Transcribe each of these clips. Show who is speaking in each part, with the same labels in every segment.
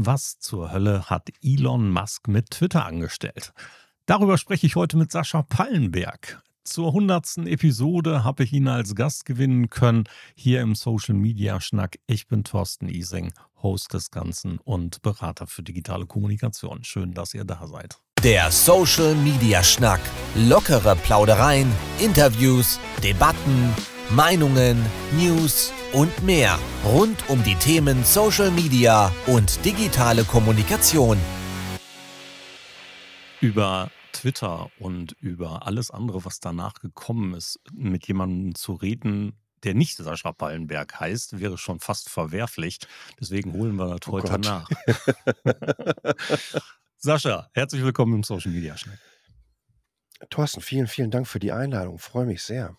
Speaker 1: Was zur Hölle hat Elon Musk mit Twitter angestellt? Darüber spreche ich heute mit Sascha Pallenberg. Zur hundertsten Episode habe ich ihn als Gast gewinnen können, hier im Social Media Schnack. Ich bin Thorsten Ising, Host des Ganzen und Berater für digitale Kommunikation. Schön, dass ihr da seid.
Speaker 2: Der Social Media Schnack. Lockere Plaudereien, Interviews, Debatten, Meinungen, News und mehr rund um die Themen Social Media und digitale Kommunikation.
Speaker 1: Über Twitter und über alles andere, was danach gekommen ist, mit jemandem zu reden, der nicht Sascha Pallenberg heißt, wäre schon fast verwerflich. Deswegen holen wir das oh heute Gott. nach. Sascha, herzlich willkommen im Social Media Schnack.
Speaker 3: Thorsten, vielen, vielen Dank für die Einladung. Freue mich sehr.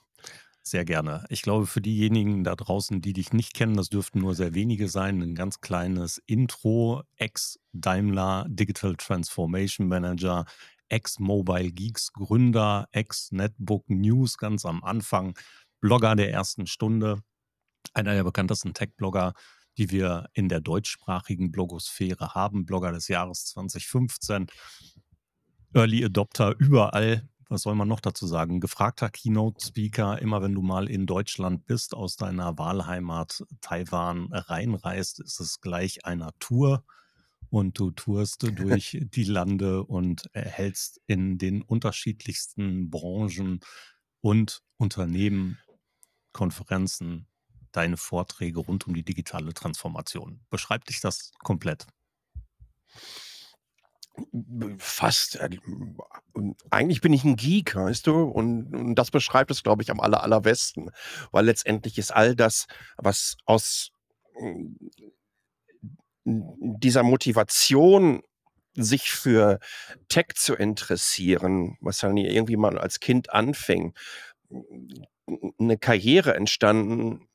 Speaker 1: Sehr gerne. Ich glaube, für diejenigen da draußen, die dich nicht kennen, das dürften nur sehr wenige sein, ein ganz kleines Intro. Ex-Daimler Digital Transformation Manager, Ex-Mobile Geeks Gründer, Ex-Netbook News ganz am Anfang, Blogger der ersten Stunde, einer der bekanntesten Tech-Blogger, die wir in der deutschsprachigen Blogosphäre haben, Blogger des Jahres 2015. Early Adopter überall, was soll man noch dazu sagen? Gefragter Keynote-Speaker, immer wenn du mal in Deutschland bist, aus deiner Wahlheimat Taiwan reinreist, ist es gleich einer Tour und du tourst durch die Lande und erhältst in den unterschiedlichsten Branchen und Unternehmen Konferenzen deine Vorträge rund um die digitale Transformation. Beschreib dich das komplett
Speaker 3: fast, äh, eigentlich bin ich ein Geek, weißt du? Und, und das beschreibt es, glaube ich, am aller, allerbesten. Weil letztendlich ist all das, was aus mm, dieser Motivation sich für Tech zu interessieren, was dann irgendwie mal als Kind anfing, eine Karriere entstanden,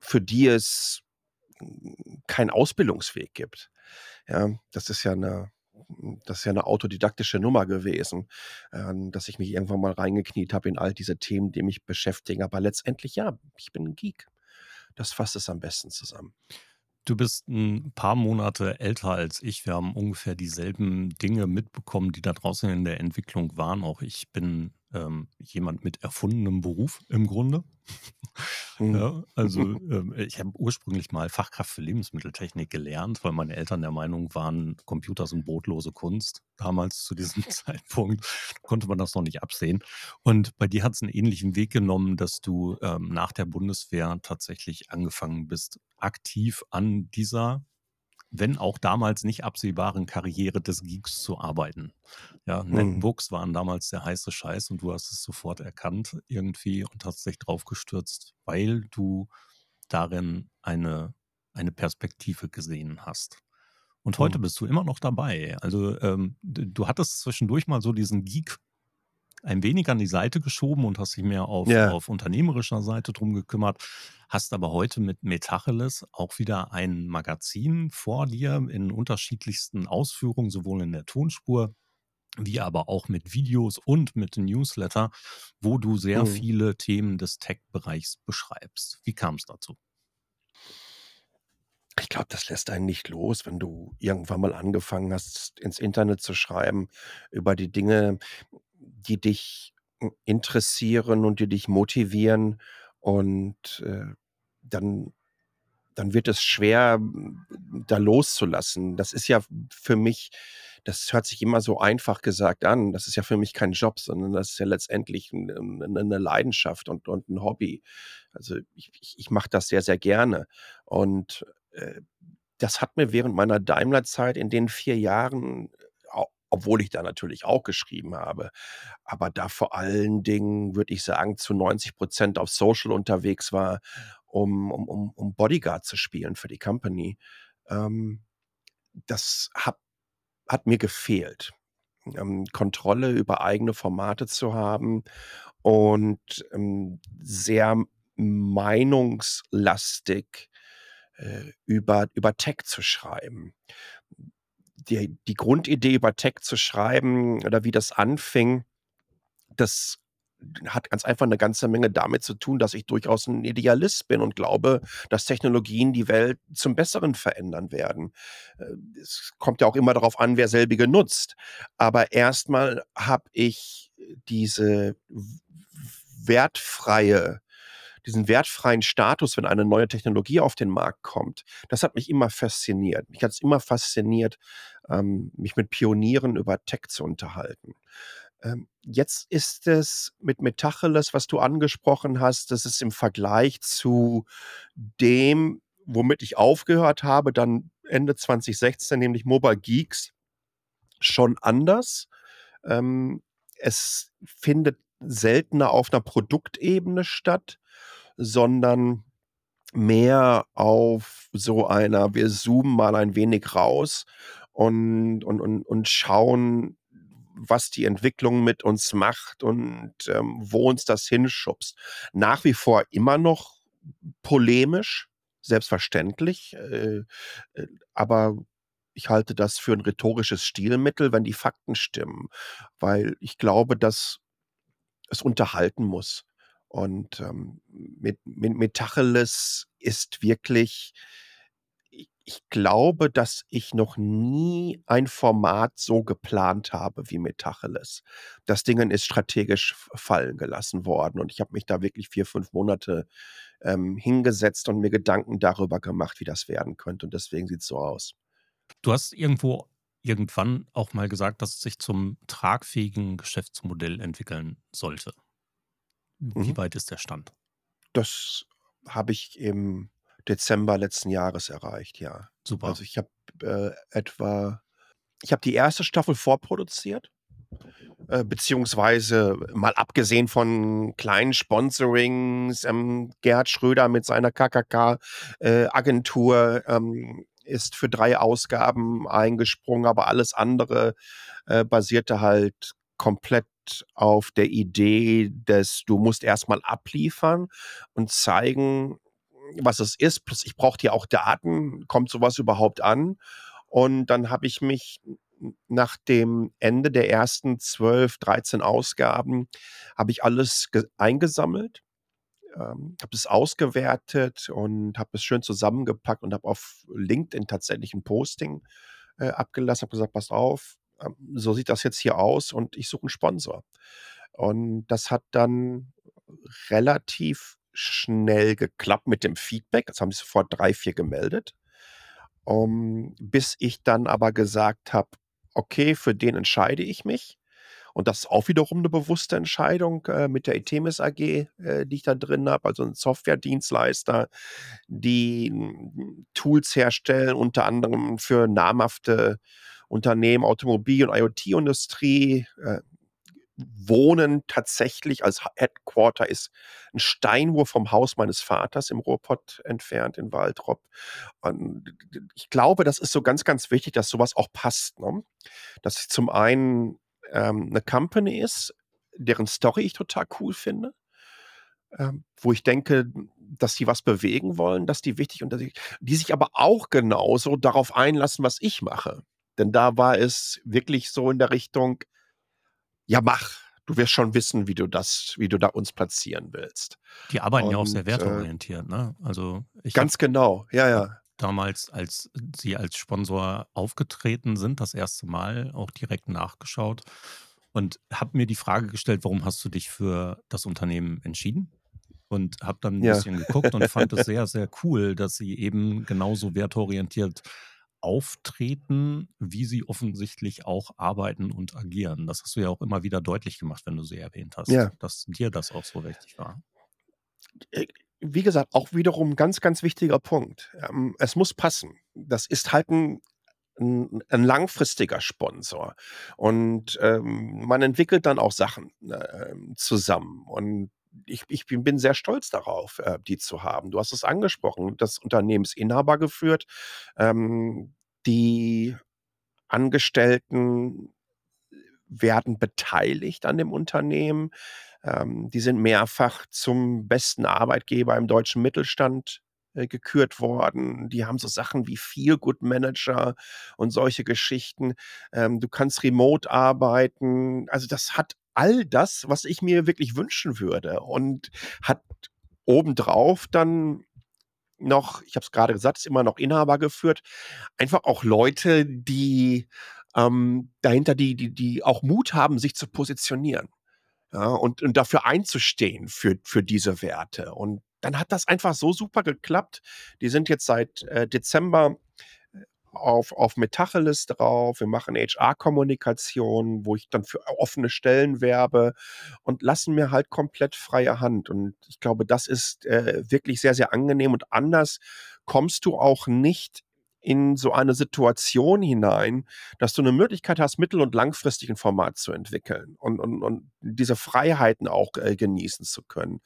Speaker 3: für die es keinen Ausbildungsweg gibt. Ja, das ist ja eine, das ist ja eine autodidaktische Nummer gewesen, ähm, dass ich mich irgendwann mal reingekniet habe in all diese Themen, die mich beschäftigen. Aber letztendlich, ja, ich bin ein Geek. Das fasst es am besten zusammen.
Speaker 1: Du bist ein paar Monate älter als ich. Wir haben ungefähr dieselben Dinge mitbekommen, die da draußen in der Entwicklung waren. Auch ich bin ähm, jemand mit erfundenem Beruf im Grunde. Mhm. Ja, also ähm, ich habe ursprünglich mal Fachkraft für Lebensmitteltechnik gelernt, weil meine Eltern der Meinung waren, Computer sind brotlose Kunst. Damals zu diesem Zeitpunkt konnte man das noch nicht absehen. Und bei dir hat es einen ähnlichen Weg genommen, dass du ähm, nach der Bundeswehr tatsächlich angefangen bist, aktiv an dieser wenn auch damals nicht absehbaren Karriere des Geeks zu arbeiten. Ja, mhm. Netbooks waren damals der heiße Scheiß und du hast es sofort erkannt irgendwie und hast dich drauf gestürzt, weil du darin eine, eine Perspektive gesehen hast. Und heute mhm. bist du immer noch dabei. Also ähm, du hattest zwischendurch mal so diesen Geek ein wenig an die Seite geschoben und hast dich mehr auf, ja. auf unternehmerischer Seite drum gekümmert. Hast aber heute mit Metacheles auch wieder ein Magazin vor dir in unterschiedlichsten Ausführungen, sowohl in der Tonspur wie aber auch mit Videos und mit Newsletter, wo du sehr mhm. viele Themen des Tech-Bereichs beschreibst. Wie kam es dazu?
Speaker 3: Ich glaube, das lässt einen nicht los, wenn du irgendwann mal angefangen hast, ins Internet zu schreiben über die Dinge, die dich interessieren und die dich motivieren und, äh, dann dann wird es schwer, da loszulassen. Das ist ja für mich das hört sich immer so einfach gesagt an. Das ist ja für mich kein Job, sondern das ist ja letztendlich 'n 'ne 'ne Leidenschaft und und 'n Hobby. Also, ich ich ich mache das sehr, sehr gerne und, äh, das hat mir während meiner Daimler-Zeit in den 4 Jahren obwohl ich da natürlich auch geschrieben habe, aber da vor allen Dingen, würde ich sagen, zu 90 Prozent auf Social unterwegs war, um, um, um, Bodyguard zu spielen für die Company. Ähm, das hat, hat mir gefehlt. Ähm, Kontrolle über eigene Formate zu haben und ähm, sehr meinungslastig äh, über, über Tech zu schreiben die, die Grundidee über Tech zu schreiben oder wie das anfing, das hat ganz einfach eine ganze Menge damit zu tun, dass ich durchaus ein Idealist bin und glaube, dass Technologien die Welt zum Besseren verändern werden. Äh, es kommt ja auch immer darauf an, wer selbige nutzt. Aber erstmal habe ich diese wertfreie diesen wertfreien Status, wenn eine neue Technologie auf den Markt kommt, das hat mich immer fasziniert. Mich hat es immer fasziniert, ähm, mich mit Pionieren über Tech zu unterhalten. Ähm, jetzt ist es mit Metacheles, was du angesprochen hast, das ist im Vergleich zu dem, womit ich aufgehört habe, dann Ende 2016, nämlich Mobile Geeks, schon anders. Ähm, es findet seltener auf einer Produktebene statt, sondern mehr auf so einer, wir zoomen mal ein wenig raus und, und, und, und schauen, was die Entwicklung mit uns macht und ähm, wo uns das hinschubst. Nach wie vor immer noch polemisch, selbstverständlich, äh, äh, aber ich halte das für ein rhetorisches Stilmittel, wenn die Fakten stimmen, weil ich glaube, dass es unterhalten muss. Und ähm, mit, mit Metacheles ist wirklich, ich glaube, dass ich noch nie ein Format so geplant habe wie Metacheles. Das Ding ist strategisch fallen gelassen worden und ich habe mich da wirklich vier, fünf Monate ähm, hingesetzt und mir Gedanken darüber gemacht, wie das werden könnte. Und deswegen sieht es so aus.
Speaker 1: Du hast irgendwo irgendwann auch mal gesagt, dass es sich zum tragfähigen Geschäftsmodell entwickeln sollte. Wie
Speaker 3: Mhm.
Speaker 1: weit ist der Stand?
Speaker 3: Das habe ich im Dezember letzten Jahres erreicht, ja.
Speaker 1: Super.
Speaker 3: Also ich habe äh, etwa, ich habe die erste Staffel vorproduziert, äh, beziehungsweise mal abgesehen von kleinen Sponsorings, ähm, Gerhard Schröder mit seiner KKK-Agentur ähm, ist für drei Ausgaben eingesprungen, aber alles andere äh, basierte halt komplett auf der Idee, dass du musst erstmal abliefern und zeigen, was es ist. Plus ich brauchte ja auch Daten, kommt sowas überhaupt an? Und dann habe ich mich nach dem Ende der ersten 12, 13 Ausgaben, habe ich alles eingesammelt, ähm, habe es ausgewertet und habe es schön zusammengepackt und habe auf LinkedIn tatsächlich ein Posting äh, abgelassen, habe gesagt, pass auf, so sieht das jetzt hier aus und ich suche einen Sponsor. Und das hat dann relativ schnell geklappt mit dem Feedback. Das haben sich sofort drei, vier gemeldet. Um, bis ich dann aber gesagt habe, okay, für den entscheide ich mich. Und das ist auch wiederum eine bewusste Entscheidung äh, mit der Itemis AG, äh, die ich da drin habe, also ein Software-Dienstleister, die Tools herstellen, unter anderem für namhafte Unternehmen, Automobil- und IoT-Industrie, äh, Wohnen tatsächlich als Headquarter ist ein Steinwurf vom Haus meines Vaters im Ruhrpott entfernt in Waldrop. Und ich glaube, das ist so ganz, ganz wichtig, dass sowas auch passt. Ne? Dass zum einen ähm, eine Company ist, deren Story ich total cool finde, ähm, wo ich denke, dass die was bewegen wollen, dass die wichtig und die, die sich aber auch genauso darauf einlassen, was ich mache. Denn da war es wirklich so in der Richtung, ja, mach. Du wirst schon wissen, wie du das, wie du da uns platzieren willst.
Speaker 1: Die arbeiten
Speaker 3: Und,
Speaker 1: ja auch sehr
Speaker 3: äh,
Speaker 1: werteorientiert, ne? Also ich
Speaker 3: Ganz genau, ja, ja.
Speaker 1: damals, als sie als Sponsor aufgetreten sind, das erste Mal auch direkt nachgeschaut und habe mir die Frage gestellt, warum hast du dich für das Unternehmen entschieden? Und habe dann ein
Speaker 3: Ja.
Speaker 1: bisschen geguckt und fand es sehr, sehr cool, dass sie eben genauso werteorientiert auftreten, wie sie offensichtlich auch arbeiten und agieren. Das hast du ja auch immer wieder deutlich gemacht, wenn du sie erwähnt hast,
Speaker 3: Ja.
Speaker 1: dass dir das auch so wichtig war.
Speaker 3: Äh, Wie gesagt, auch wiederum ganz, ganz wichtiger Punkt. Ähm, es muss passen. Das ist halt ein, ein, ein langfristiger Sponsor. Und ähm, man entwickelt dann auch Sachen äh, zusammen. Und ich, ich bin, sehr stolz darauf, äh, die zu haben. Du hast es angesprochen, das Unternehmensinhaber geführt. Ähm, die Angestellten werden beteiligt an dem Unternehmen. Ähm, die sind mehrfach zum besten Arbeitgeber im deutschen Mittelstand äh, gekürt worden. Die haben so Sachen wie Feel Good Manager und solche Geschichten. Ähm, du kannst remote arbeiten. Also das hat all das, was ich mir wirklich wünschen würde und hat obendrauf dann noch, ich habe es gerade gesagt, ist immer noch Inhaber geführt, einfach auch Leute, die ähm, dahinter, die, die, die auch Mut haben, sich zu positionieren. Ja, und, und dafür einzustehen für, für diese Werte. Und dann hat das einfach so super geklappt. Die sind jetzt seit äh, Dezember auf, auf Metacheles drauf, wir machen HR-Kommunikation, wo ich dann für offene Stellen werbe und lassen mir halt komplett freie Hand. Und ich glaube, das ist äh, wirklich sehr, sehr angenehm und anders kommst du auch nicht in so eine Situation hinein, dass du eine Möglichkeit hast, mittel- und langfristig ein Format zu entwickeln und, und, und diese Freiheiten auch äh, genießen zu können.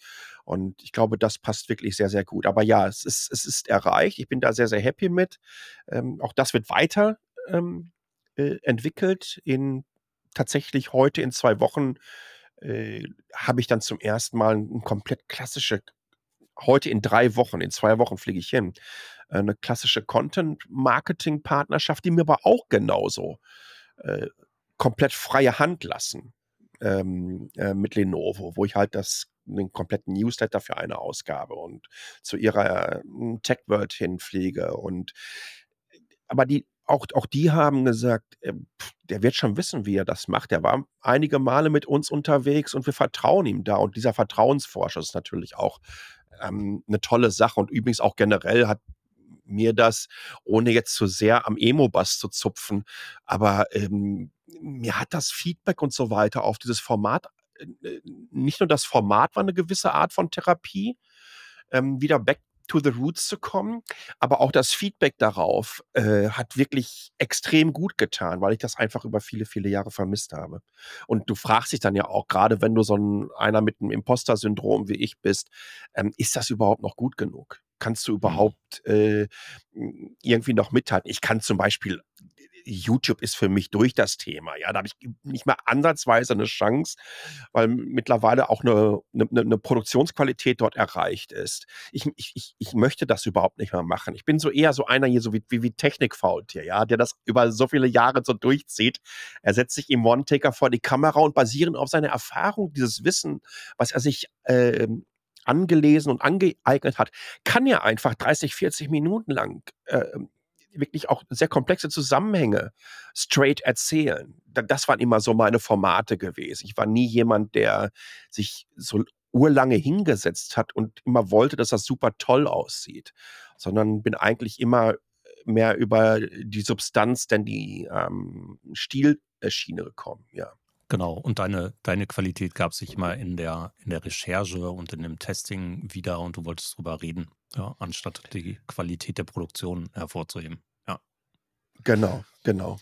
Speaker 3: Und ich glaube, das passt wirklich sehr, sehr gut. Aber ja, es ist, es ist erreicht. Ich bin da sehr, sehr happy mit. Ähm, auch das wird weiter ähm, äh, entwickelt. In tatsächlich heute in zwei Wochen äh, habe ich dann zum ersten Mal ein komplett klassische heute in drei Wochen, in zwei Wochen fliege ich hin, äh, eine klassische Content-Marketing-Partnerschaft, die mir aber auch genauso äh, komplett freie Hand lassen ähm, äh, mit Lenovo, wo ich halt das einen kompletten Newsletter für eine Ausgabe und zu ihrer äh, Tech World hinfliege und aber die auch, auch die haben gesagt, äh, der wird schon wissen, wie er das macht. Er war einige Male mit uns unterwegs und wir vertrauen ihm da. Und dieser Vertrauensvorschuss ist natürlich auch ähm, eine tolle Sache. Und übrigens auch generell hat mir das, ohne jetzt zu sehr am Emo-Bass zu zupfen, aber ähm, mir hat das Feedback und so weiter auf dieses Format, äh, äh, nicht nur das Format war eine gewisse Art von Therapie, ähm, wieder back to the roots zu kommen, aber auch das Feedback darauf äh, hat wirklich extrem gut getan, weil ich das einfach über viele, viele Jahre vermisst habe. Und du fragst dich dann ja auch, gerade wenn du so ein, einer mit einem Imposter-Syndrom wie ich bist, ähm, ist das überhaupt noch gut genug? Kannst du mhm. überhaupt äh, irgendwie noch mithalten? Ich kann zum Beispiel YouTube ist für mich durch das Thema. Ja, da habe ich nicht mehr ansatzweise eine Chance, weil mittlerweile auch eine, eine, eine Produktionsqualität dort erreicht ist. Ich, ich, ich möchte das überhaupt nicht mehr machen. Ich bin so eher so einer hier, so wie, wie, wie Technikfaultier, ja, der das über so viele Jahre so durchzieht. Er setzt sich im One-Taker vor die Kamera und basierend auf seiner Erfahrung, dieses Wissen, was er sich äh, angelesen und angeeignet hat, kann er einfach 30, 40 Minuten lang äh, wirklich auch sehr komplexe Zusammenhänge straight erzählen. Das waren immer so meine Formate gewesen. Ich war nie jemand, der sich so urlange hingesetzt hat und immer wollte, dass das super toll aussieht, sondern bin eigentlich immer mehr über die Substanz denn die ähm, Stilschiene gekommen, ja.
Speaker 1: Genau, und deine, deine Qualität gab sich immer in der, in der Recherche und in dem Testing wieder und du wolltest drüber reden, ja, anstatt die Qualität der Produktion hervorzuheben. Ja.
Speaker 3: Genau, genau.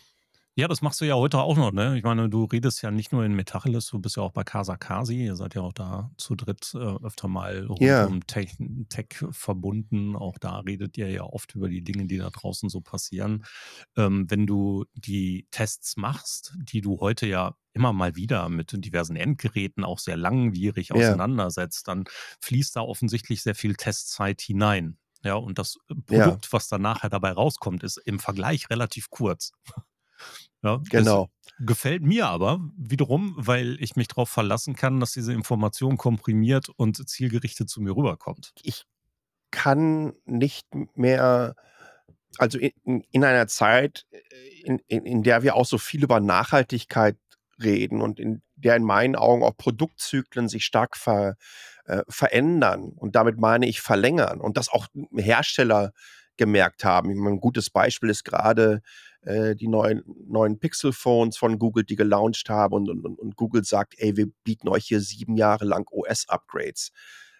Speaker 1: Ja, das machst du ja heute auch noch, ne? Ich meine, du redest ja nicht nur in Metacheles, du bist ja auch bei Casa Kasi. Ihr seid ja auch da zu dritt äh, öfter mal rund ja. um Tech, Tech, verbunden. Auch da redet ihr ja oft über die Dinge, die da draußen so passieren. Ähm, wenn du die Tests machst, die du heute ja immer mal wieder mit diversen Endgeräten auch sehr langwierig ja. auseinandersetzt, dann fließt da offensichtlich sehr viel Testzeit hinein. Ja, und das Produkt, ja. was dann nachher dabei rauskommt, ist im Vergleich relativ kurz. Ja,
Speaker 3: genau.
Speaker 1: Gefällt mir aber wiederum, weil ich mich darauf verlassen kann, dass diese Information komprimiert und zielgerichtet zu mir rüberkommt.
Speaker 3: Ich kann nicht mehr, also in, in einer Zeit, in, in, in der wir auch so viel über Nachhaltigkeit reden und in der in meinen Augen auch Produktzyklen sich stark ver, äh, verändern und damit meine ich verlängern und das auch Hersteller gemerkt haben. Ein gutes Beispiel ist gerade äh, die neuen, neuen Pixel-Phones von Google, die gelauncht haben und, und, und Google sagt, ey, wir bieten euch hier sieben Jahre lang OS-Upgrades.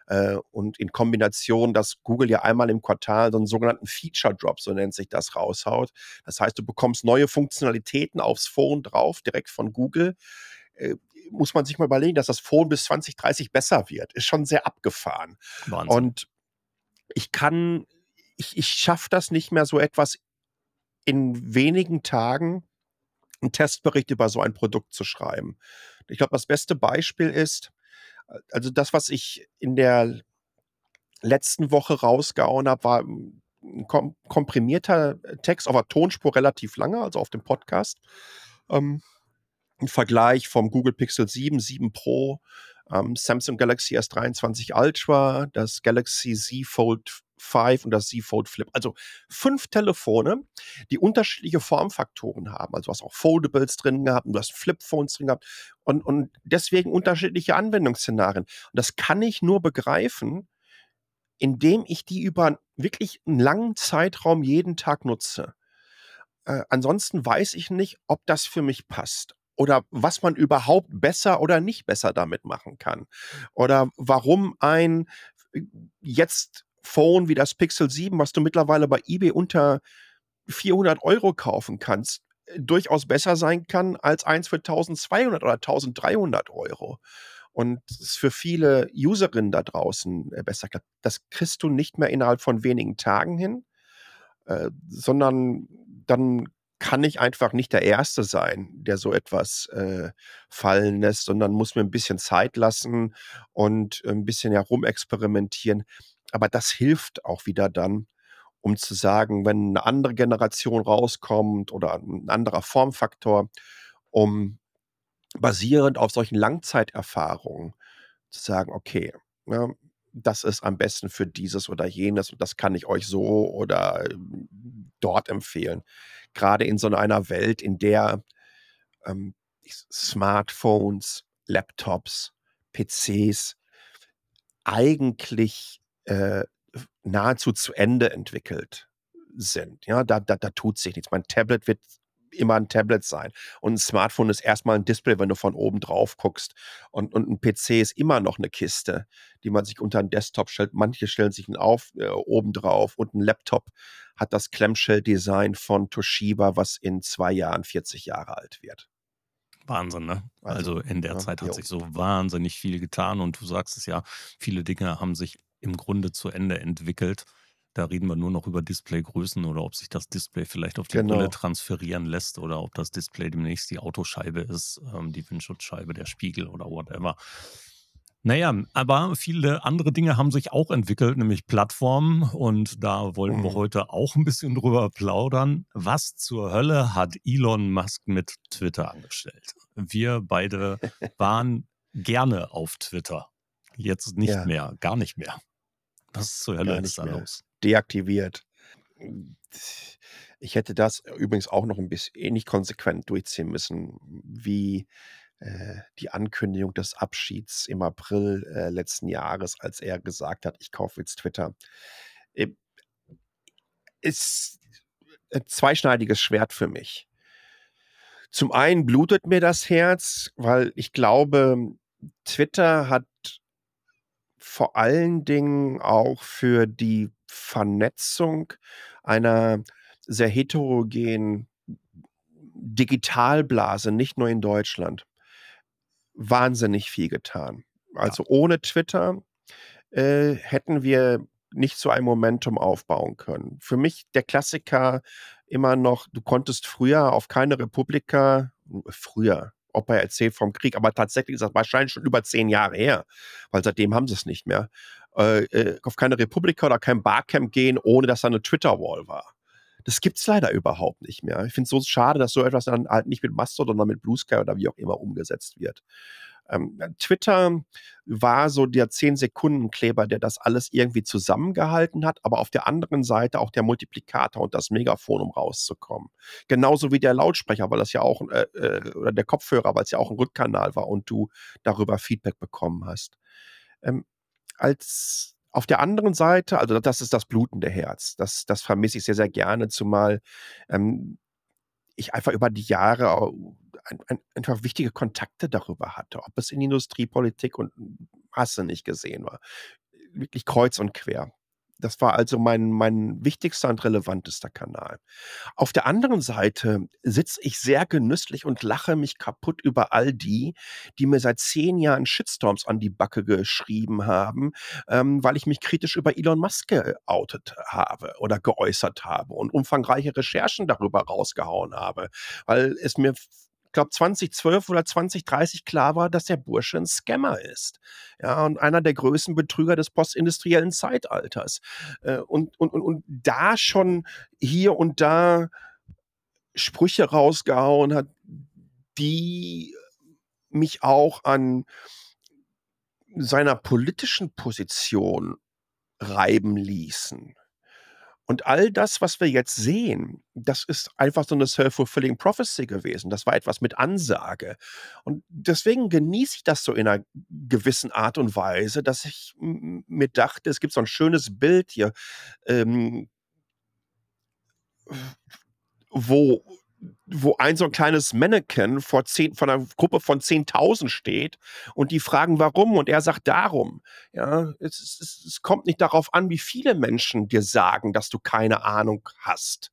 Speaker 3: Äh, und in Kombination, dass Google ja einmal im Quartal so einen sogenannten Feature Drop, so nennt sich das, raushaut. Das heißt, du bekommst neue Funktionalitäten aufs Phone drauf, direkt von Google. Äh, muss man sich mal überlegen, dass das Phone bis 2030 besser wird. Ist schon sehr abgefahren. Wahnsinn. Und ich kann, ich, ich schaffe das nicht mehr, so etwas in wenigen Tagen einen Testbericht über so ein Produkt zu schreiben. Ich glaube, das beste Beispiel ist, also das, was ich in der letzten Woche rausgehauen habe, war ein kom komprimierter Text auf der Tonspur relativ lange, also auf dem Podcast. Ähm, ein Vergleich vom Google Pixel 7, 7 Pro, ähm, Samsung Galaxy S23 Ultra, das Galaxy Z Fold 5 und das Z Fold Flip. Also fünf Telefone, die unterschiedliche Formfaktoren haben. Also du hast auch Foldables drin gehabt und du hast Flipphones drin gehabt und, und deswegen unterschiedliche Anwendungsszenarien. Und das kann ich nur begreifen, indem ich die über wirklich einen langen Zeitraum jeden Tag nutze. Äh, ansonsten weiß ich nicht, ob das für mich passt oder was man überhaupt besser oder nicht besser damit machen kann. Oder warum ein äh, jetzt Phone wie das Pixel 7, was du mittlerweile bei eBay unter 400 Euro kaufen kannst, äh, durchaus besser sein kann als eins für 1200 oder 1300 Euro. Und es für viele Userinnen da draußen äh, besser klappt. Das kriegst du nicht mehr innerhalb von wenigen Tagen hin, äh, sondern dann kann ich einfach nicht der Erste sein, der so etwas äh, fallen lässt, sondern muss mir ein bisschen Zeit lassen und ein bisschen herumexperimentieren. Aber das hilft auch wieder dann, um zu sagen, wenn eine andere Generation rauskommt oder ein anderer Formfaktor, um basierend auf solchen Langzeiterfahrungen zu sagen, okay, ja, ne, das ist am besten für dieses oder jenes und das kann ich euch so oder ähm, dort empfehlen. Gerade in so einer Welt, in der ähm, Smartphones, Laptops, PCs eigentlich äh, nahezu zu Ende entwickelt sind. Ja, da, da, da tut sich nichts. Mein Tablet wird immer ein Tablet sein. Und ein Smartphone ist erstmal ein Display, wenn du von oben drauf guckst. Und, und ein PC ist immer noch eine Kiste, die man sich unter einen Desktop stellt. Manche stellen sich einen auf, äh, oben drauf. Und ein Laptop hat das Clamshell-Design von Toshiba, was in zwei Jahren 40 Jahre alt wird.
Speaker 1: Wahnsinn, ne? Also, also in der ja, Zeit hat jo. sich so wahnsinnig viel getan und du sagst es ja, viele Dinge haben sich im Grunde zu Ende entwickelt. Da reden wir nur noch über Displaygrößen oder ob sich das Display vielleicht auf die genau. Brille transferieren lässt oder ob das Display demnächst die Autoscheibe ist, ähm, die Windschutzscheibe, der Spiegel oder whatever. Naja, aber viele andere Dinge haben sich auch entwickelt, nämlich Plattformen. Und da wollten mhm. wir heute auch ein bisschen drüber plaudern. Was zur Hölle hat Elon Musk mit Twitter angestellt? Wir beide waren gerne auf Twitter. Jetzt nicht ja. mehr, gar nicht mehr. Was zur Hölle ist da los?
Speaker 3: deaktiviert. Ich hätte das übrigens auch noch ein bisschen ähnlich konsequent durchziehen müssen, wie äh, die Ankündigung des Abschieds im April äh, letzten Jahres, als er gesagt hat, ich kaufe jetzt Twitter. Äh, ist ein zweischneidiges Schwert für mich. Zum einen blutet mir das Herz, weil ich glaube, Twitter hat vor allen Dingen auch für die Vernetzung einer sehr heterogenen Digitalblase, nicht nur in Deutschland, wahnsinnig viel getan. Also ja. ohne Twitter äh, hätten wir nicht so ein Momentum aufbauen können. Für mich der Klassiker immer noch, du konntest früher auf keine Republika, früher, Opa erzählt vom Krieg, aber tatsächlich ist das wahrscheinlich schon über zehn Jahre her, weil seitdem haben sie es nicht mehr. Äh, äh, auf keine Republika oder kein Barcamp gehen, ohne dass da eine Twitter-Wall war. Das gibt es leider überhaupt nicht mehr. Ich finde es so schade, dass so etwas dann halt nicht mit Mastodon, sondern mit Blue Sky oder wie auch immer umgesetzt wird. Ähm, Twitter war so der 10-Sekunden-Kleber, der das alles irgendwie zusammengehalten hat, aber auf der anderen Seite auch der Multiplikator und das Megafon, um rauszukommen. Genauso wie der Lautsprecher, weil das ja auch, äh, äh, oder der Kopfhörer, weil es ja auch ein Rückkanal war und du darüber Feedback bekommen hast. Ähm, als auf der anderen Seite, also das ist das blutende Herz. Das, das vermisse ich sehr, sehr gerne, zumal ähm, ich einfach über die Jahre ein, ein, einfach wichtige Kontakte darüber hatte, ob es in Industriepolitik und du nicht gesehen war. Wirklich kreuz und quer. Das war also mein, mein wichtigster und relevantester Kanal. Auf der anderen Seite sitze ich sehr genüsslich und lache mich kaputt über all die, die mir seit zehn Jahren Shitstorms an die Backe geschrieben haben, ähm, weil ich mich kritisch über Elon Musk geoutet habe oder geäußert habe und umfangreiche Recherchen darüber rausgehauen habe, weil es mir glaube 2012 oder 2030 klar war, dass der Bursche ein Scammer ist. Ja, und einer der größten Betrüger des postindustriellen Zeitalters. Äh, und, und, und, und da schon hier und da Sprüche rausgehauen hat, die mich auch an seiner politischen Position reiben ließen. Und all das, was wir jetzt sehen, das ist einfach so eine self-fulfilling prophecy gewesen. Das war etwas mit Ansage. Und deswegen genieße ich das so in einer gewissen Art und Weise, dass ich mir dachte, es gibt so ein schönes Bild hier, ähm, wo wo ein so ein kleines Mannequin vor zehn, von einer Gruppe von 10.000 steht und die fragen, warum? Und er sagt, darum. Ja, es, es, es kommt nicht darauf an, wie viele Menschen dir sagen, dass du keine Ahnung hast.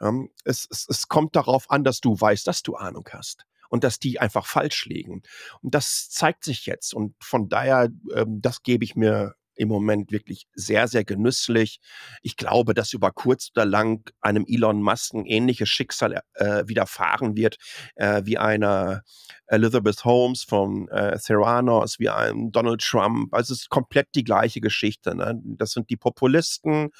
Speaker 3: Ähm, es, es, es kommt darauf an, dass du weißt, dass du Ahnung hast und dass die einfach falsch liegen. Und das zeigt sich jetzt. Und von daher, ähm, das gebe ich mir im Moment wirklich sehr, sehr genüsslich. Ich glaube, dass über kurz oder lang einem Elon Musk ein ähnliches Schicksal äh, widerfahren wird, äh, wie einer Elizabeth Holmes von äh, Theranos, wie einem Donald Trump. Also es ist komplett die gleiche Geschichte. Ne? Das sind die Populisten,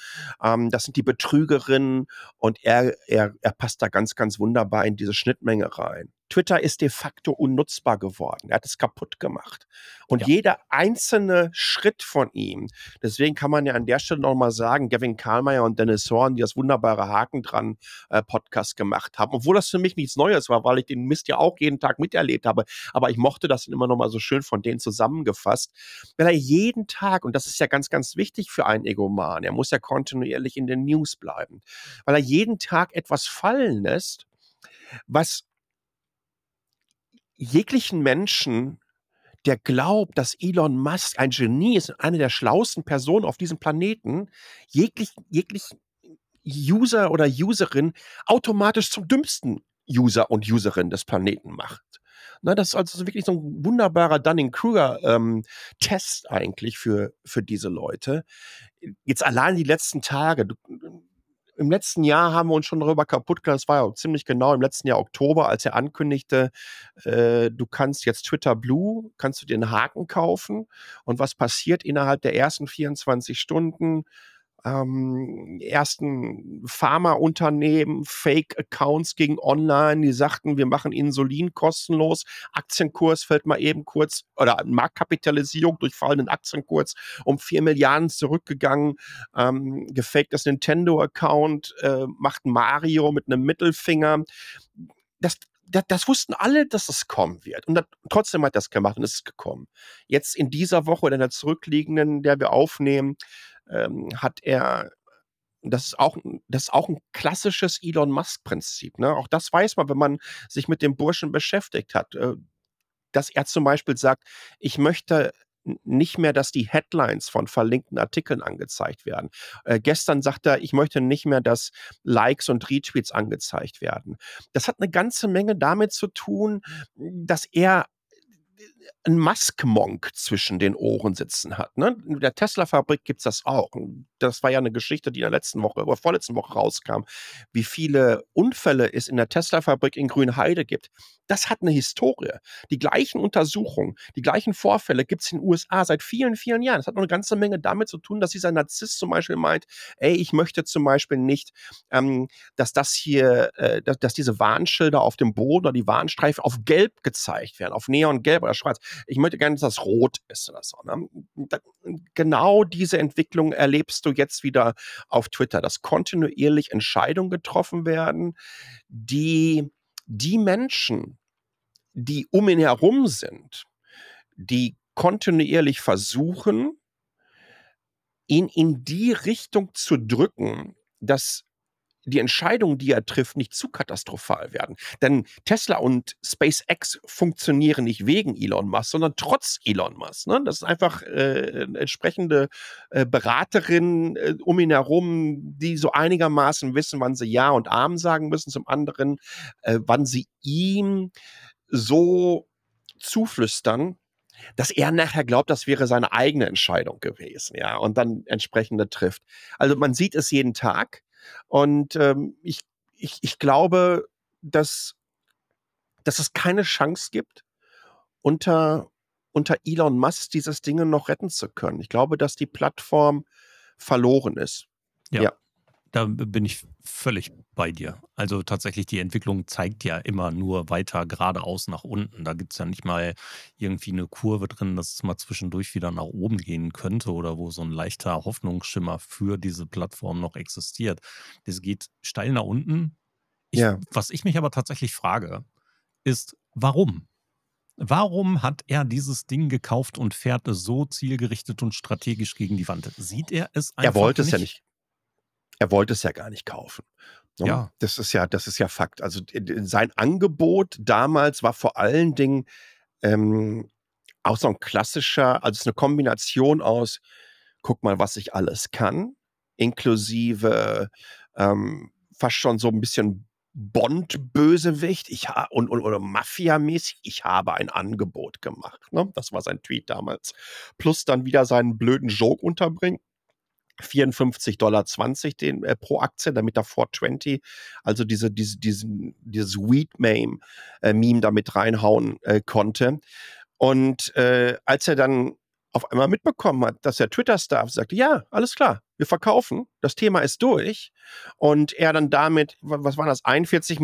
Speaker 3: ähm, das sind die Betrügerinnen und er, er, er passt da ganz, ganz wunderbar in diese Schnittmenge rein. Twitter ist de facto unnutzbar geworden. Er hat es kaputt gemacht. Und ja. jeder einzelne Schritt von ihm, deswegen kann man ja an der Stelle nochmal sagen, Gavin Karlmeier und Dennis Horn, die das wunderbare Haken dran äh, Podcast gemacht haben, obwohl das für mich nichts Neues war, weil ich den Mist ja auch jeden Tag miterlebt habe. Aber ich mochte das immer nochmal so schön von denen zusammengefasst, weil er jeden Tag, und das ist ja ganz, ganz wichtig für einen Egoman, er muss ja kontinuierlich in den News bleiben, weil er jeden Tag etwas fallen lässt, was jeglichen Menschen, der glaubt, dass Elon Musk ein Genie ist, eine der schlauesten Personen auf diesem Planeten, jeglich, jeglich User oder Userin automatisch zum dümmsten User und Userin des Planeten macht. Na, das ist also wirklich so ein wunderbarer Dunning-Kruger-Test ähm, eigentlich für, für diese Leute. Jetzt allein die letzten Tage, du, im letzten Jahr haben wir uns schon darüber kaputt gemacht, das war ja ziemlich genau im letzten Jahr Oktober, als er ankündigte, äh, du kannst jetzt Twitter Blue, kannst du einen Haken kaufen und was passiert innerhalb der ersten 24 Stunden? Ähm, ersten Pharmaunternehmen, Fake-Accounts gegen Online, die sagten, wir machen Insulin kostenlos. Aktienkurs fällt mal eben kurz, oder Marktkapitalisierung durch fallenden Aktienkurs um vier Milliarden zurückgegangen. Ähm, gefaktes Nintendo-Account äh, macht Mario mit einem Mittelfinger. Das, das, das, wussten alle, dass es kommen wird. Und das, trotzdem hat das gemacht und es ist gekommen. Jetzt in dieser Woche oder in der zurückliegenden, der wir aufnehmen, ähm, hat er das ist auch, das ist auch ein klassisches Elon Musk-Prinzip. Ne? Auch das weiß man, wenn man sich mit dem Burschen beschäftigt hat. Äh, dass er zum Beispiel sagt, ich möchte nicht mehr, dass die Headlines von verlinkten Artikeln angezeigt werden. Äh, gestern sagt er, ich möchte nicht mehr, dass Likes und Retweets angezeigt werden. Das hat eine ganze Menge damit zu tun, dass er ein Musk-Monk zwischen den Ohren sitzen hat. Ne? In der Tesla-Fabrik gibt es das auch. Das war ja eine Geschichte, die in der letzten Woche oder vorletzten Woche rauskam, wie viele Unfälle es in der Tesla-Fabrik in Grünheide gibt. Das hat eine Historie. Die gleichen Untersuchungen, die gleichen Vorfälle gibt es in den USA seit vielen, vielen Jahren. Das hat noch eine ganze Menge damit zu tun, dass dieser Narzisst zum Beispiel meint, ey, ich möchte zum Beispiel nicht, ähm, dass das hier, äh, dass, dass, diese Warnschilder auf dem Boden oder die Warnstreifen auf gelb gezeigt werden, auf neongelb oder schwarz. Ich möchte gerne, dass das rot ist oder so. Ne? genau diese Entwicklung erlebst du jetzt wieder auf Twitter, dass kontinuierlich Entscheidungen getroffen werden, die die Menschen, die um ihn herum sind, die kontinuierlich versuchen, ihn in die Richtung zu drücken, dass die Entscheidungen, die er trifft, nicht zu katastrophal werden. Denn Tesla und SpaceX funktionieren nicht wegen Elon Musk, sondern trotz Elon Musk. Ne? Das ist einfach äh, entsprechende äh, Beraterin äh, um ihn herum, die so einigermaßen wissen, wann sie Ja und Arm sagen müssen, zum anderen, äh, wann sie ihm so zuflüstern, dass er nachher glaubt, das wäre seine eigene Entscheidung gewesen, ja, und dann entsprechende trifft. Also man sieht es jeden Tag. Und ähm, ich, ich, ich glaube, dass, dass es keine Chance gibt, unter, unter Elon Musk dieses Ding noch retten zu können. Ich glaube, dass die Plattform verloren ist.
Speaker 1: Ja. ja. Da bin ich völlig bei dir. Also tatsächlich, die Entwicklung zeigt ja immer nur weiter geradeaus nach unten. Da gibt es ja nicht mal irgendwie eine Kurve drin, dass es mal zwischendurch wieder nach oben gehen könnte oder wo so ein leichter Hoffnungsschimmer für diese Plattform noch existiert. Das geht steil nach unten. Ich,
Speaker 3: Ja.
Speaker 1: was ich mich aber tatsächlich frage, ist, warum? Warum hat er dieses Ding gekauft und fährt es so zielgerichtet und strategisch gegen die Wand? Sieht er es
Speaker 3: Er
Speaker 1: einfach
Speaker 3: wollte es ja
Speaker 1: nicht?
Speaker 3: Er wollte es ja gar nicht kaufen, ne?
Speaker 1: Ja.
Speaker 3: Das ist ja das ist ja Fakt. Also, sein Angebot damals war vor allen Dingen, ähm, auch so 'n klassischer also, es ist 'ne Kombination aus: „Guck mal, was ich alles kann“, inklusive, ähm, fast schon so 'n bisschen Bond-Bösewicht. Ich ha und und oder Mafia-mäßig: „Ich habe ein Angebot gemacht“, ne? Das war sein Tweet damals. Plus dann wieder seinen blöden Joke unterbringen. 54,20 den äh, pro Aktie, damit er 420 also diese diese diesen dieses Weed-Mame äh, Meme da mit reinhauen, äh, konnte. Und, äh, als er dann auf einmal mitbekommen hat, dass der Twitter-Staff sagte: „Ja, alles klar, wir verkaufen, das Thema ist durch.“ Und er dann damit, wa was waren das, 41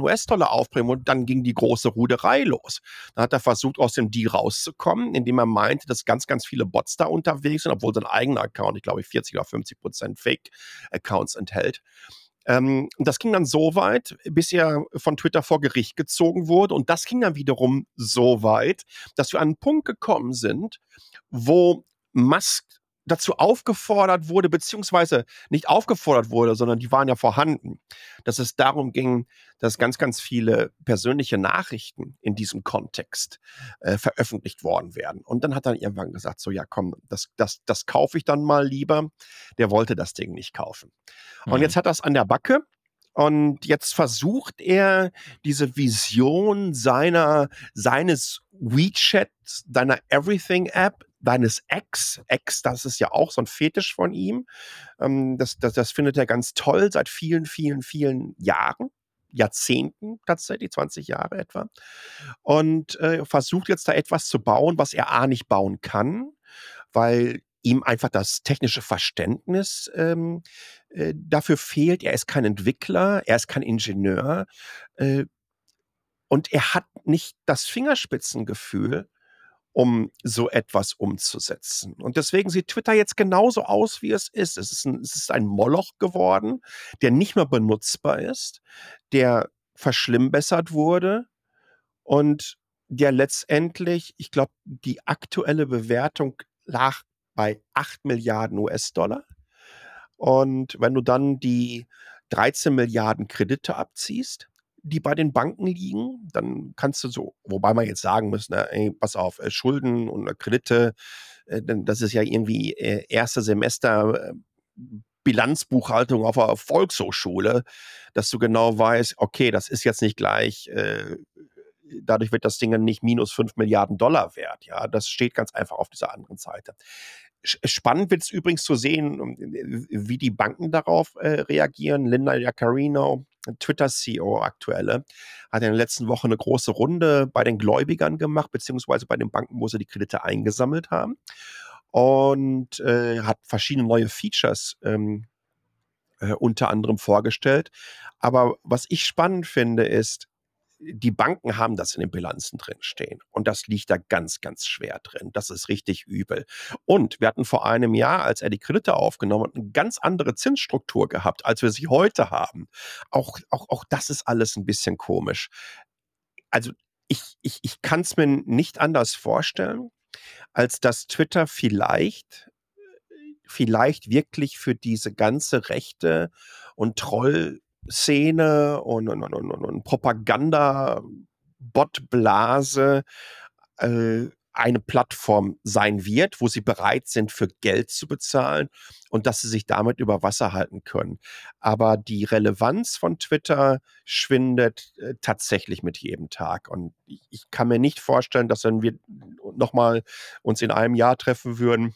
Speaker 3: US-Dollar aufbringen und dann ging die große Ruderei los. Dann hat er versucht, aus dem Deal rauszukommen, indem er meinte, dass ganz, ganz viele Bots da unterwegs sind, obwohl sein eigener Account, ich glaube, 40 oder 50% Fake-Accounts enthält. Ähm, das ging dann so weit, bis er von Twitter vor Gericht gezogen wurde. Und das ging dann wiederum so weit, dass wir an 'n Punkt gekommen sind, wo Musk dazu aufgefordert wurde, beziehungsweise nicht aufgefordert wurde, sondern die waren ja vorhanden, dass es darum ging, dass ganz, ganz viele persönliche Nachrichten in diesem Kontext, äh, veröffentlicht worden wären. Und dann hat er irgendwann gesagt: „So, ja komm, das das das kaufe ich dann mal lieber.“ Der wollte das Ding nicht kaufen. Und jetzt
Speaker 1: Mhm.
Speaker 3: hat er's an der Backe und jetzt versucht er, diese Vision seiner seines WeChat, seiner Everything-App, seines X X, das ist ja auch so 'n Fetisch von ihm. Ähm, das das das findet er ganz toll seit vielen, vielen, vielen Jahren, Jahrzehnten tatsächlich, 20 Jahre etwa. Und, äh, versucht jetzt da etwas zu bauen, was er A nicht bauen kann, weil ihm einfach das technische Verständnis, ähm, äh, dafür fehlt. Er ist kein Entwickler, er ist kein Ingenieur, äh, und er hat nicht das Fingerspitzengefühl, um so etwas umzusetzen. Und deswegen sieht Twitter jetzt genauso aus, wie es ist. Es ist 'n es ist ein Moloch geworden, der nicht mehr benutzbar ist, der verschlimmbessert wurde und der letztendlich ich glaube, die aktuelle Bewertung lag bei 8 US-Dollar. Und wenn du dann die 13 Kredite abziehst, die bei den Banken liegen, dann kannst du so wobei man jetzt sagen muss, ne: „Ey, pass auf, äh, Schulden und äh, Kredite, äh, denn das ist ja irgendwie, äh, 1. Semester, Bilanzbuchhaltung auf der Volkshochschule“, dass du genau weißt: „Okay, das ist jetzt nicht gleich, dadurch wird das Ding dann nicht minus 5 wert“, ja? Das steht ganz einfach auf dieser anderen Seite. Spannend wird's übrigens zu sehen, ähm, wie die Banken darauf, äh, reagieren. Linda Yaccarino, Twitter-CEO aktuelle, hat in der letzten Woche 'ne große Runde bei den Gläubigern gemacht, beziehungsweise bei den Banken, wo sie die Kredite eingesammelt haben und, äh, hat verschiedene neue Features, ähm, äh, unter anderem vorgestellt. Aber was ich spannend finde, ist, die Banken haben das in den Bilanzen drinstehen und das liegt da ganz, ganz schwer drin. Das ist richtig übel. Und wir hatten vor einem Jahr, als er die Kredite aufgenommen hat, 'ne ganz andere Zinsstruktur gehabt, als wir sie heute haben. Auch auch auch das ist alles 'n bisschen komisch. Also, ich ich ich kann's mir nicht anders vorstellen, als dass Twitter vielleicht vielleicht wirklich für diese ganze Rechte und Troll-Szene und und und und und Propaganda-Bot-Blase, äh, eine Plattform sein wird, wo sie bereit sind, für Geld zu bezahlen und dass sie sich damit über Wasser halten können. Aber die Relevanz von Twitter schwindet, äh, tatsächlich mit jedem Tag. Und ich ich kann mir nicht vorstellen, dass wenn wir noch mal uns in einem Jahr treffen würden,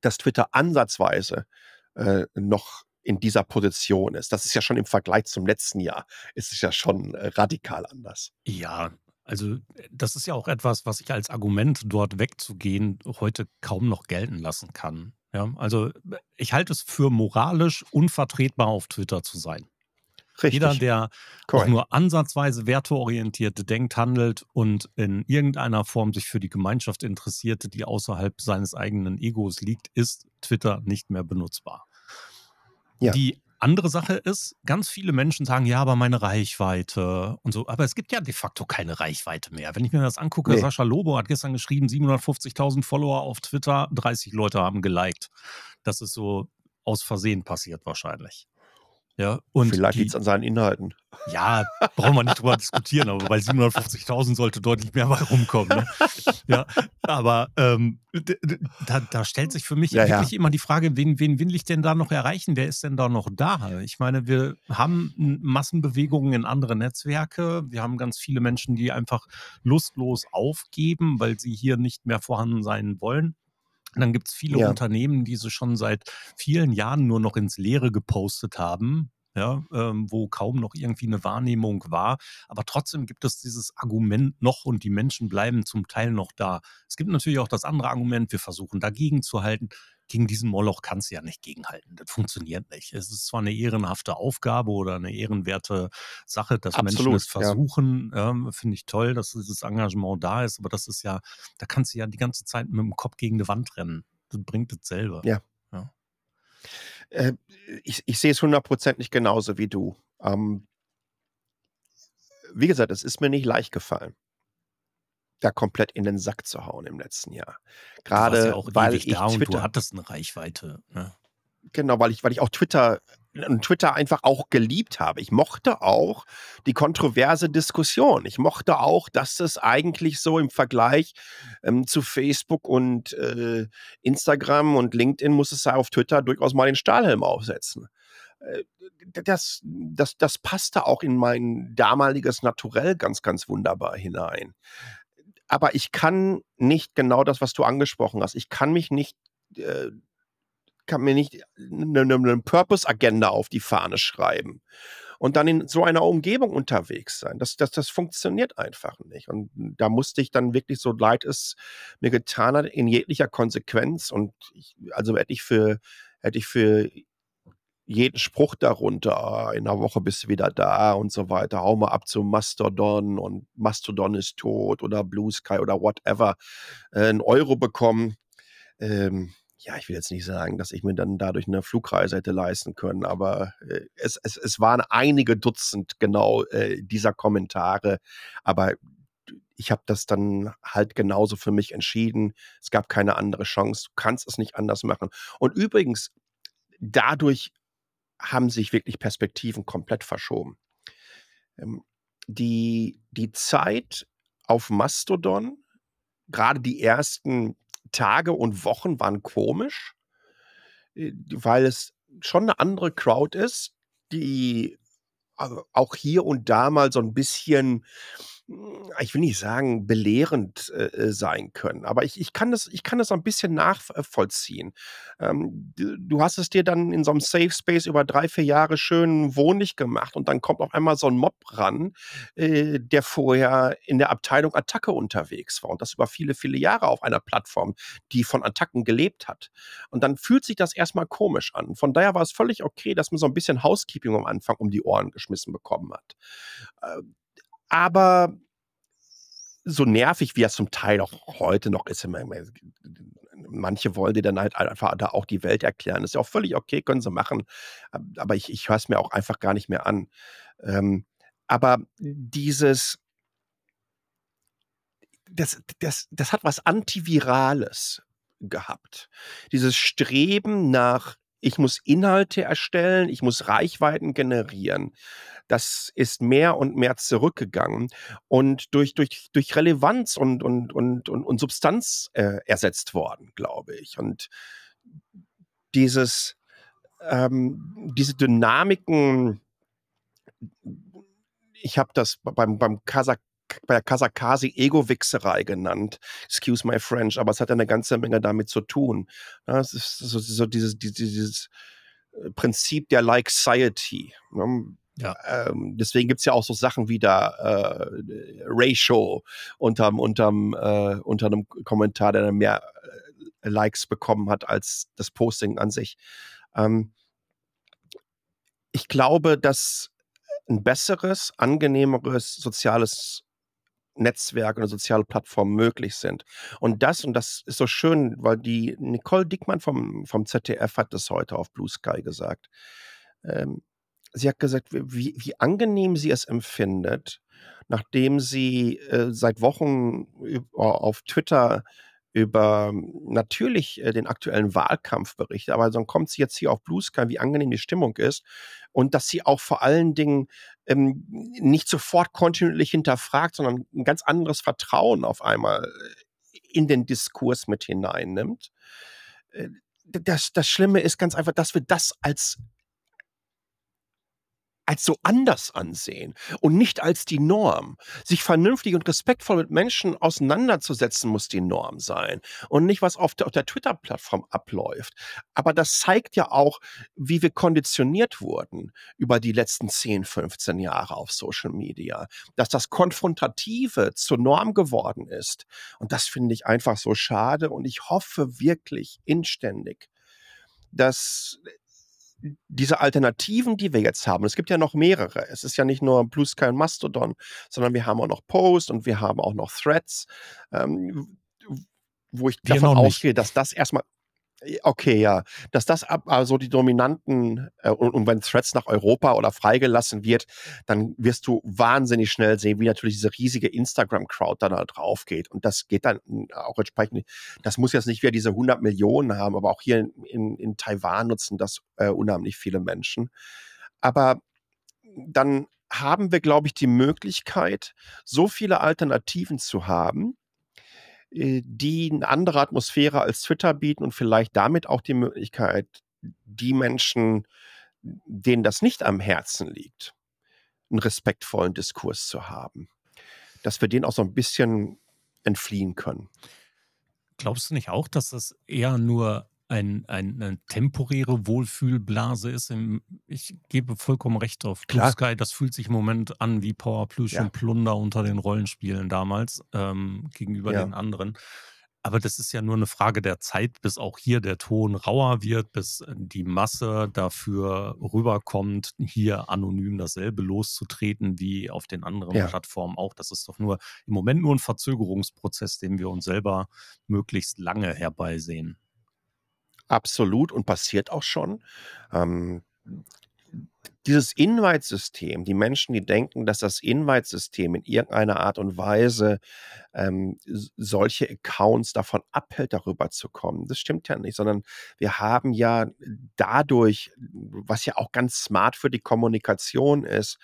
Speaker 3: dass Twitter ansatzweise, äh, noch in dieser Position ist. Das ist ja schon im Vergleich zum letzten Jahr ist es ja schon, äh, radikal anders.
Speaker 1: Ja, also, das ist ja auch etwas, was ich als Argument, dort wegzugehen, heute kaum noch gelten lassen kann. Ja, also ich halte es für moralisch unvertretbar, auf Twitter zu sein. Richtig. Jeder, der Correct. auch nur ansatzweise werteorientiert denkt, handelt und in irgendeiner Form sich für die Gemeinschaft interessiert, die außerhalb seines eigenen Egos liegt, ist Twitter nicht mehr benutzbar. Ja. Die andere Sache ist, ganz viele Menschen sagen, ja, aber meine Reichweite und so. Aber es gibt ja de facto keine Reichweite mehr. Wenn ich mir das angucke, nee. Sascha Lobo hat gestern geschrieben, 750.000 Follower auf Twitter, 30 Leute haben geliked. Das ist so aus Versehen passiert wahrscheinlich. Ja,
Speaker 3: und Vielleicht liegt es an seinen Inhalten.
Speaker 1: Ja, brauchen wir nicht drüber diskutieren, aber bei 750.000 sollte deutlich mehr bei rumkommen. Ne? Ja, aber ähm, da, da, stellt sich für mich ja, wirklich ja. immer die Frage, wen, wen will ich denn da noch erreichen? Wer ist denn da noch da? Ich meine, wir haben Massenbewegungen in andere Netzwerke. Wir haben ganz viele Menschen, die einfach lustlos aufgeben, weil sie hier nicht mehr vorhanden sein wollen. Und dann gibt es viele ja. Unternehmen, die sie schon seit vielen Jahren nur noch ins Leere gepostet haben, ja, ähm, wo kaum noch irgendwie eine Wahrnehmung war. Aber trotzdem gibt es dieses Argument noch und die Menschen bleiben zum Teil noch da. Es gibt natürlich auch das andere Argument, wir versuchen dagegen zu halten gegen diesen Moloch kannst du ja nicht gegenhalten. Das funktioniert nicht. Es ist zwar eine ehrenhafte Aufgabe oder eine ehrenwerte Sache, dass Absolut, Menschen es versuchen. Ja. Ähm, Finde ich toll, dass dieses Engagement da ist, aber das ist ja, da kannst du ja die ganze Zeit mit dem Kopf gegen die Wand rennen. Das bringt es selber.
Speaker 3: Ja. ja. Äh, ich, ich sehe es hundertprozentig genauso wie du. Ähm, wie gesagt, es ist mir nicht leicht gefallen da komplett in den Sack zu hauen im letzten Jahr. Gerade ja weil ich
Speaker 1: da Twitter, du hattest eine Reichweite. Ne?
Speaker 3: Genau, weil ich, weil ich auch Twitter und Twitter einfach auch geliebt habe. Ich mochte auch die kontroverse Diskussion. Ich mochte auch, dass es eigentlich so im Vergleich ähm, zu Facebook und äh, Instagram und LinkedIn muss es ja auf Twitter durchaus mal den Stahlhelm aufsetzen. Äh, das, das, das passte auch in mein damaliges Naturell ganz, ganz wunderbar hinein aber ich kann nicht genau das, was du angesprochen hast. Ich kann mich nicht, äh, kann mir nicht eine, eine ne Purpose-Agenda auf die Fahne schreiben und dann in so einer Umgebung unterwegs sein. Das, das, das funktioniert einfach nicht. Und da musste ich dann wirklich, so leid es mir getan hat, in jeglicher Konsequenz und ich, also hätte ich für, hätte ich für jeden Spruch darunter, ah, in einer Woche bist du wieder da und so weiter, hau mal ab zum Mastodon und Mastodon ist tot oder Blue Sky oder whatever, äh, einen Euro bekommen. Ähm, ja, ich will jetzt nicht sagen, dass ich mir dann dadurch eine Flugreise hätte leisten können, aber äh, es, es, es waren einige Dutzend genau äh, dieser Kommentare, aber ich habe das dann halt genauso für mich entschieden. Es gab keine andere Chance. Du kannst es nicht anders machen. Und übrigens, dadurch haben sich wirklich Perspektiven komplett verschoben. Ähm, die, die Zeit auf Mastodon, gerade die ersten Tage und Wochen waren komisch, äh, weil es schon eine andere Crowd ist, die äh, auch hier und da mal so ein bisschen ich will nicht sagen, belehrend äh, äh, sein können, aber ich, ich, kann das, ich kann das ein bisschen nachvollziehen. Ähm, du, du, hast es dir dann in so einem Safe Space über drei, vier Jahre schön wohnlich gemacht und dann kommt auf einmal so ein Mob ran, äh, der vorher in der Abteilung Attacke unterwegs war und das über viele, viele Jahre auf einer Plattform, die von Attacken gelebt hat. Und dann fühlt sich das erstmal komisch an. Von daher war es völlig okay, dass man so ein bisschen Housekeeping am Anfang um die Ohren geschmissen bekommen hat. Äh, aber so nervig, wie er zum Teil auch heute noch ist, manche wollen dir dann halt einfach da auch die Welt erklären. Das ist ja auch völlig okay, können sie machen. Aber ich, ich höre es mir auch einfach gar nicht mehr an. Ähm, aber dieses, das, das, das hat was Antivirales gehabt. Dieses Streben nach, ich muss Inhalte erstellen, ich muss Reichweiten generieren das ist mehr und mehr zurückgegangen und durch, durch, durch Relevanz und, und, und, und, und Substanz äh, ersetzt worden, glaube ich. Und dieses, ähm, diese Dynamiken, ich habe das beim, beim Kasach bei der Kasakasi Ego-Wichserei genannt. Excuse my French, aber es hat eine ganze Menge damit zu tun. Ja, es ist so, so dieses, dieses, äh, Prinzip der Like-Society. Ne? Ja. Ähm, deswegen gibt es ja auch so Sachen wie da äh, Ratio unterm, unterm, äh, unter einem Kommentar, der dann mehr Likes bekommen hat als das Posting an sich. Ähm, ich glaube, dass ein besseres, angenehmeres soziales Netzwerk und soziale Plattformen möglich sind. Und das, und das ist so schön, weil die Nicole Dickmann vom, vom ZDF hat das heute auf Blue Sky gesagt. Ähm, sie hat gesagt, wie, wie angenehm sie es empfindet, nachdem sie äh, seit Wochen auf Twitter über natürlich äh, den aktuellen Wahlkampf berichtet, aber dann kommt sie jetzt hier auf Blue Sky, wie angenehm die Stimmung ist und dass sie auch vor allen Dingen ähm, nicht sofort kontinuierlich hinterfragt, sondern ein ganz anderes Vertrauen auf einmal äh, in den Diskurs mit hineinnimmt. Äh, das, das Schlimme ist ganz einfach, dass wir das als als so anders ansehen und nicht als die Norm. Sich vernünftig und respektvoll mit Menschen auseinanderzusetzen, muss die Norm sein und nicht, was auf der, der Twitter-Plattform abläuft. Aber das zeigt ja auch, wie wir konditioniert wurden über die letzten 10, 15 Jahre auf Social Media, dass das Konfrontative zur Norm geworden ist. Und das finde ich einfach so schade und ich hoffe wirklich inständig, dass diese Alternativen, die wir jetzt haben, es gibt ja noch mehrere. Es ist ja nicht nur Blue Sky und Mastodon, sondern wir haben auch noch Post und wir haben auch noch Threads, ähm, wo ich wir davon ausgehe, dass das erstmal Okay, ja. Dass das ab, also die dominanten, äh, und, und, wenn Threads nach Europa oder freigelassen wird, dann wirst du wahnsinnig schnell sehen, wie natürlich diese riesige Instagram-Crowd dann da drauf geht. Und das geht dann auch entsprechend, das muss jetzt nicht wieder diese 100 Millionen haben, aber auch hier in, in, in Taiwan nutzen das äh, unheimlich viele Menschen. Aber dann haben wir, glaube ich, die Möglichkeit, so viele Alternativen zu haben, äh, die eine andere Atmosphäre als Twitter bieten und vielleicht damit auch die Möglichkeit, die Menschen, denen das nicht am Herzen liegt, einen respektvollen Diskurs zu haben. Dass wir den auch so ein bisschen entfliehen können.
Speaker 1: Glaubst du nicht auch, dass das eher nur ein, ein, eine temporäre Wohlfühlblase ist. Ich gebe vollkommen recht auf Blue Sky. Das fühlt sich im Moment an wie Power Plus ja. und Plunder unter den Rollenspielen damals ähm, gegenüber ja. den anderen. Aber das ist ja nur eine Frage der Zeit, bis auch hier der Ton rauer wird, bis die Masse dafür rüberkommt, hier anonym dasselbe loszutreten wie auf den anderen ja. Plattformen auch. Das ist doch nur im Moment nur ein Verzögerungsprozess, den wir uns selber möglichst lange herbeisehen.
Speaker 3: Absolut und passiert auch schon. Ähm, dieses Invite-System, die Menschen, die denken, dass das Invite-System in irgendeiner Art und Weise ähm, solche Accounts davon abhält, darüber zu kommen, das stimmt ja nicht, sondern wir haben ja dadurch, was ja auch ganz smart für die Kommunikation ist,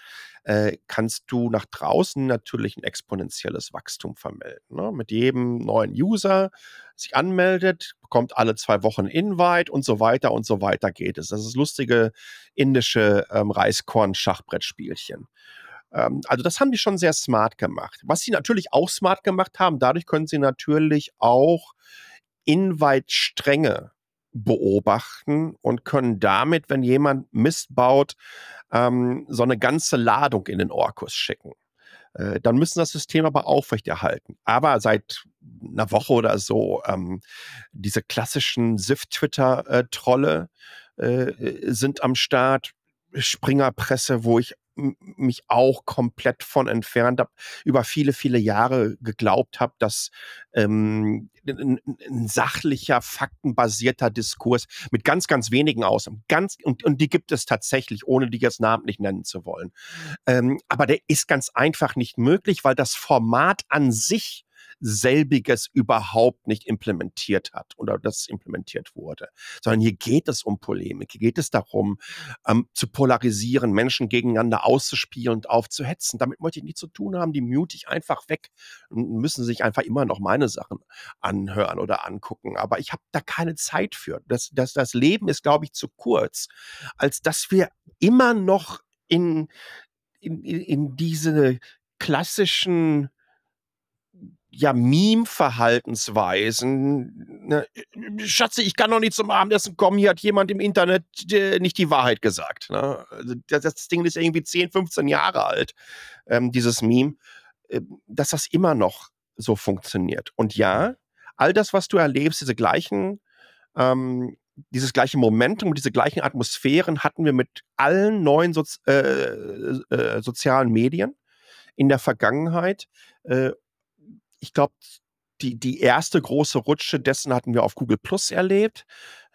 Speaker 3: äh, kannst du nach draußen natürlich ein exponentielles Wachstum vermelden. Ne? Mit jedem neuen User sich anmeldet, bekommt alle zwei Wochen Invite und so weiter und so weiter geht es. Das ist lustige indische ähm, Reiskorn-Schachbrettspielchen. Ähm, also das haben die schon sehr smart gemacht. Was sie natürlich auch smart gemacht haben, dadurch können sie natürlich auch Invite-Stränge beobachten und können damit, wenn jemand Mist baut, ähm, so eine ganze Ladung in den Orkus schicken. Äh, dann müssen das System aber aufrechterhalten. Aber seit einer Woche oder so ähm, diese klassischen SIF-Twitter-Trolle äh, sind am Start. Springerpresse, wo ich mich auch komplett von entfernt habe, über viele, viele Jahre geglaubt habe, dass ähm, ein, ein, sachlicher, faktenbasierter Diskurs mit ganz, ganz wenigen Ausnahmen, ganz, und, und die gibt es tatsächlich, ohne die jetzt namentlich nennen zu wollen. Ähm, aber der ist ganz einfach nicht möglich, weil das Format an sich selbiges überhaupt nicht implementiert hat oder das implementiert wurde, sondern hier geht es um Polemik, hier geht es darum, ähm, zu polarisieren, Menschen gegeneinander auszuspielen und aufzuhetzen. Damit möchte ich nichts zu tun haben, die mute ich einfach weg und müssen sich einfach immer noch meine Sachen anhören oder angucken. Aber ich habe da keine Zeit für. Das, das, das Leben ist, glaube ich, zu kurz, als dass wir immer noch in, in, in diese klassischen ja, Meme-Verhaltensweisen. Ne? Schatze, ich kann noch nicht zum Abendessen kommen, hier hat jemand im Internet äh, nicht die Wahrheit gesagt. Ne? Also das, das, Ding ist irgendwie 10, 15 Jahre alt, ähm, dieses Meme, äh, dass das immer noch so funktioniert. Und ja, all das, was du erlebst, diese gleichen, ähm, dieses gleiche Momentum, diese gleichen Atmosphären hatten wir mit allen neuen Sozi äh, äh, sozialen Medien in der Vergangenheit. Ich glaube, die, die erste große Rutsche dessen hatten wir auf Google Plus erlebt,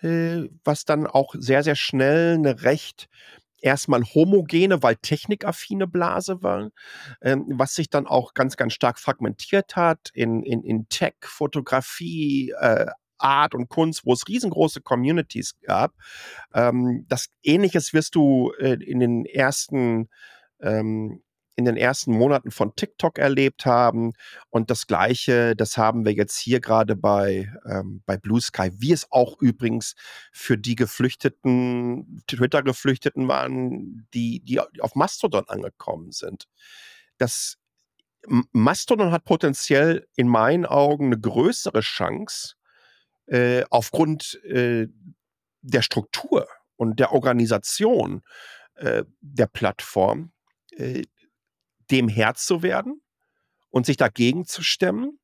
Speaker 3: äh, was dann auch sehr, sehr schnell eine recht erstmal homogene, weil technikaffine Blase war, ähm, was sich dann auch ganz, ganz stark fragmentiert hat in, in, in Tech, Fotografie, äh, Art und Kunst, wo es riesengroße Communities gab. Ähm, das Ähnliches wirst du äh, in den ersten ähm, in den ersten Monaten von TikTok erlebt haben. Und das Gleiche, das haben wir jetzt hier gerade bei, ähm, bei Blue Sky, wie es auch übrigens für die Geflüchteten, Twitter-Geflüchteten waren, die, die auf Mastodon angekommen sind. Das Mastodon hat potenziell in meinen Augen eine größere Chance, äh, aufgrund äh, der Struktur und der Organisation äh, der Plattform, äh, dem Herr zu werden und sich dagegen zu stemmen,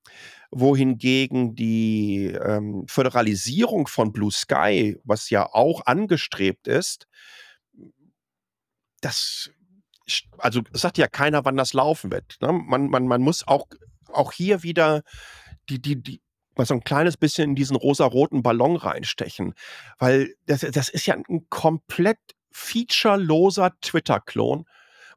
Speaker 3: wohingegen die ähm, Föderalisierung von Blue Sky, was ja auch angestrebt ist, das, also sagt ja keiner, wann das laufen wird. Ne? Man, man, man muss auch, auch hier wieder die, die, die, mal so ein kleines bisschen in diesen rosa-roten Ballon reinstechen, weil das, das ist ja ein komplett featureloser Twitter-Klon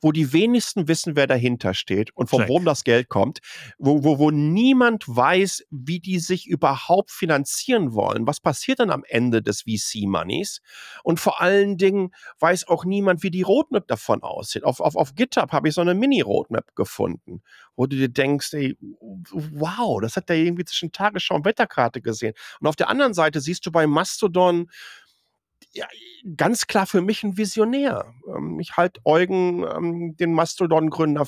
Speaker 3: wo die wenigsten wissen, wer dahinter steht und von wo das Geld kommt, wo, wo, wo niemand weiß, wie die sich überhaupt finanzieren wollen. Was passiert dann am Ende des VC-Moneys? Und vor allen Dingen weiß auch niemand, wie die Roadmap davon aussieht. Auf, auf, auf GitHub habe ich so eine Mini-Roadmap gefunden, wo du dir denkst, ey, wow, das hat der irgendwie zwischen Tagesschau und Wetterkarte gesehen. Und auf der anderen Seite siehst du bei Mastodon, ja, ganz klar für mich ein Visionär. Ähm, ich halte Eugen, ähm, den Mastodon-Gründer,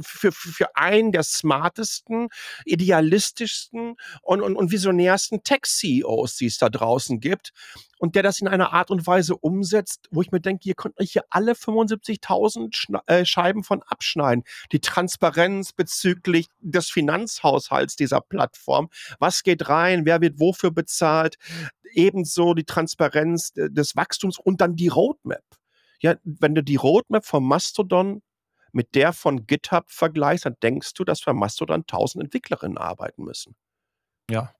Speaker 3: für, für einen der smartesten, idealistischsten und, und, und visionärsten Tech-CEOs, die es da draußen gibt. Und der das in einer Art und Weise umsetzt, wo ich mir denke, ihr könnt euch hier alle 75.000 äh, Scheiben von abschneiden. Die Transparenz bezüglich des Finanzhaushalts dieser Plattform. Was geht rein? Wer wird wofür bezahlt? ebenso die Transparenz des Wachstums und dann die Roadmap. Ja, wenn du die Roadmap von Mastodon mit der von GitHub vergleichst, dann denkst du, dass für Mastodon 1000 Entwicklerinnen arbeiten müssen.
Speaker 1: Ja.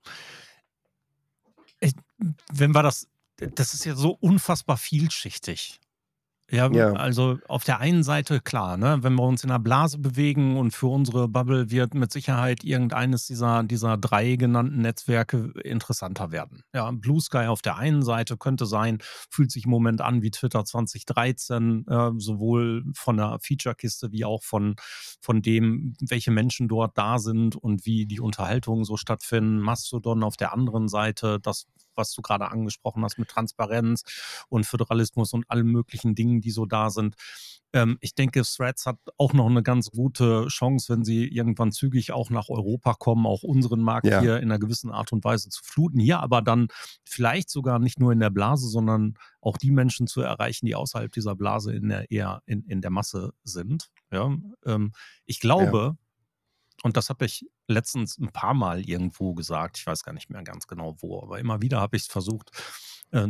Speaker 1: Ich, wenn wir das, das ist ja so unfassbar vielschichtig. Ja, ja, also auf der einen Seite klar, ne, wenn wir uns in einer Blase bewegen und für unsere Bubble wird mit Sicherheit irgendeines dieser, dieser drei genannten Netzwerke interessanter werden. Ja, Blue Sky auf der einen Seite könnte sein, fühlt sich im Moment an wie Twitter 2013, äh, sowohl von der Feature-Kiste wie auch von, von dem, welche Menschen dort da sind und wie die Unterhaltungen so stattfinden. Mastodon auf der anderen Seite, das was du gerade angesprochen hast mit Transparenz und Föderalismus und allen möglichen Dingen, die so da sind. Ähm, ich denke, Threads hat auch noch eine ganz gute Chance, wenn sie irgendwann zügig auch nach Europa kommen, auch unseren Markt ja. hier in einer gewissen Art und Weise zu fluten. Hier aber dann vielleicht sogar nicht nur in der Blase, sondern auch die Menschen zu erreichen, die außerhalb dieser Blase in der eher in, in der Masse sind. Ja, ähm, ich glaube, ja und das habe ich letztens ein paar Mal irgendwo gesagt. Ich weiß gar nicht mehr ganz genau wo, aber immer wieder habe ich es versucht, äh,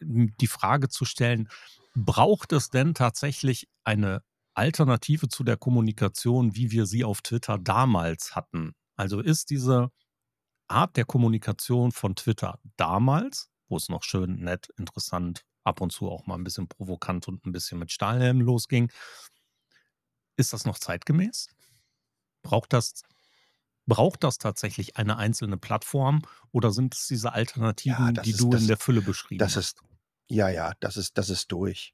Speaker 1: die Frage zu stellen, braucht es denn tatsächlich eine Alternative zu der Kommunikation, wie wir sie auf Twitter damals hatten? Also ist diese Art der Kommunikation von Twitter damals, wo es noch schön, nett, interessant, ab und zu auch mal ein bisschen provokant und ein bisschen mit Stahlhelm losging, ist das noch zeitgemäß? Braucht das, braucht das tatsächlich eine einzelne Plattform oder sind es diese Alternativen, ja, die ist, du das, in der Fülle beschrieben
Speaker 3: das hast? Ist, ja, ja, das ist, das ist durch.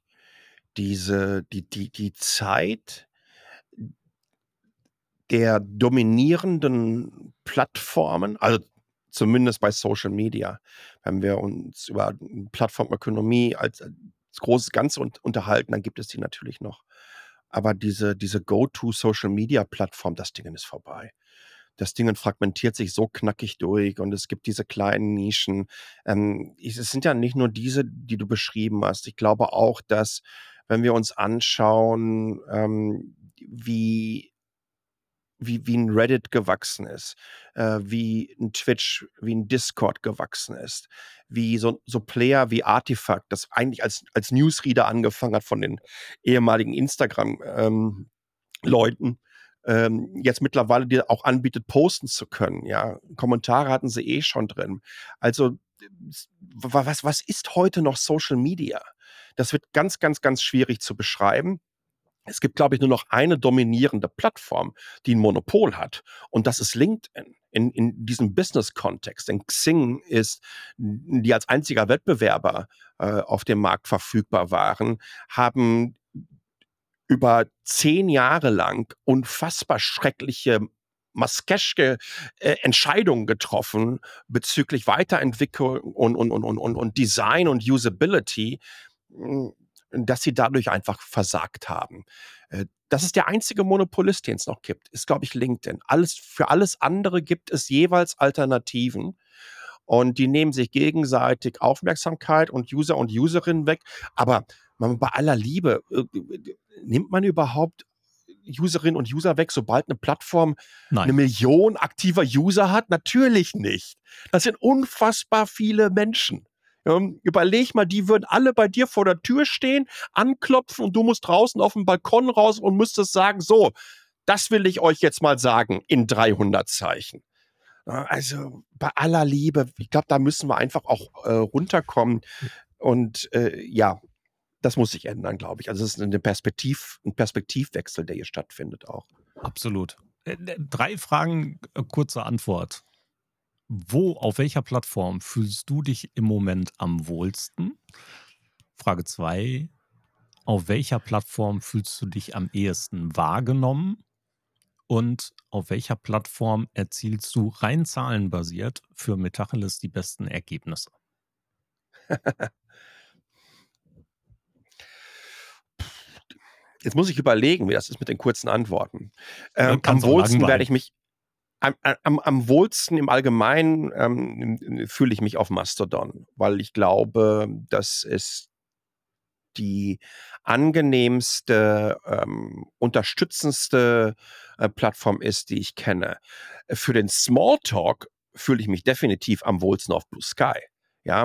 Speaker 3: Diese, die, die, die Zeit der dominierenden Plattformen, also zumindest bei Social Media, wenn wir uns über Plattformökonomie als, als großes Ganze unterhalten, dann gibt es die natürlich noch. Aber diese, diese Go-To-Social-Media-Plattform, das Ding ist vorbei. Das Ding fragmentiert sich so knackig durch und es gibt diese kleinen Nischen. Ähm, es sind ja nicht nur diese, die du beschrieben hast. Ich glaube auch, dass, wenn wir uns anschauen, ähm, wie wie, wie ein Reddit gewachsen ist, äh, wie ein Twitch, wie ein Discord gewachsen ist, wie so, so Player wie Artifact, das eigentlich als, als Newsreader angefangen hat von den ehemaligen Instagram-Leuten, ähm, ähm, jetzt mittlerweile dir auch anbietet, posten zu können. Ja, Kommentare hatten sie eh schon drin. Also was, was ist heute noch Social Media? Das wird ganz, ganz, ganz schwierig zu beschreiben. Es gibt, glaube ich, nur noch eine dominierende Plattform, die ein Monopol hat. Und das ist LinkedIn in, in diesem Business-Kontext. Denn Xing ist, die als einziger Wettbewerber äh, auf dem Markt verfügbar waren, haben über zehn Jahre lang unfassbar schreckliche Maskeschke äh, Entscheidungen getroffen bezüglich Weiterentwicklung und, und, und, und, und Design und Usability, hm, dass sie dadurch einfach versagt haben. Äh, das ist der einzige Monopolist, den es noch gibt, ist, glaube ich, LinkedIn. Alles, für alles andere gibt es jeweils Alternativen. Und die nehmen sich gegenseitig Aufmerksamkeit und User und Userinnen weg. Aber bei aller Liebe, äh, nimmt man überhaupt Userinnen und User weg, sobald eine Plattform Nein. eine Million aktiver User hat? Natürlich nicht. Das sind unfassbar viele Menschen. Ähm, überleg mal, die würden alle bei dir vor der Tür stehen, anklopfen und du musst draußen auf dem Balkon raus und müsstest sagen, so, das will ich euch jetzt mal sagen in 300 Zeichen. Also bei aller Liebe, ich glaube, da müssen wir einfach auch äh, runterkommen. Und äh, ja, das muss sich ändern, glaube ich. Also es ist eine Perspektiv, ein Perspektivwechsel, der hier stattfindet auch.
Speaker 1: Absolut. Äh, äh, drei Fragen, äh, kurze Antwort. Wo, auf welcher Plattform fühlst du dich im Moment am wohlsten? Frage zwei. Auf welcher Plattform fühlst du dich am ehesten wahrgenommen? Und auf welcher Plattform erzielst du rein zahlenbasiert für Metacheles die besten Ergebnisse?
Speaker 3: Jetzt muss ich überlegen, wie das ist mit den kurzen Antworten. Ähm, am wohlsten werde ich mich, am, am, wohlsten im Allgemeinen ähm, fühle ich mich auf Mastodon, weil ich glaube, dass es die angenehmste, ähm, unterstützendste äh, Plattform ist, die ich kenne. Für den Smalltalk fühle ich mich definitiv am wohlsten auf Blue Sky. Ja,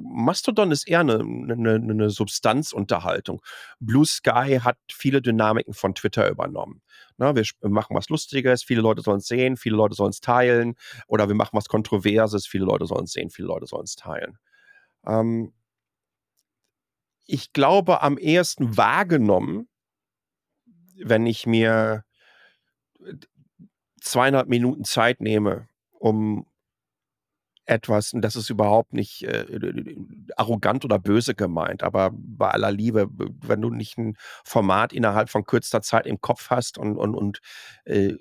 Speaker 3: Mastodon ist eher eine, eine, eine Substanzunterhaltung. Blue Sky hat viele Dynamiken von Twitter übernommen. Na, wir machen was Lustiges, viele Leute sollen es sehen, viele Leute sollen es teilen. Oder wir machen was Kontroverses, viele Leute sollen es sehen, viele Leute sollen es teilen. Ähm, ich glaube, am ehesten wahrgenommen, wenn ich mir zweieinhalb Minuten Zeit nehme, um etwas, und das ist überhaupt nicht äh, arrogant oder böse gemeint, aber bei aller Liebe, wenn du nicht ein Format innerhalb von kürzester Zeit im Kopf hast und, und, und äh,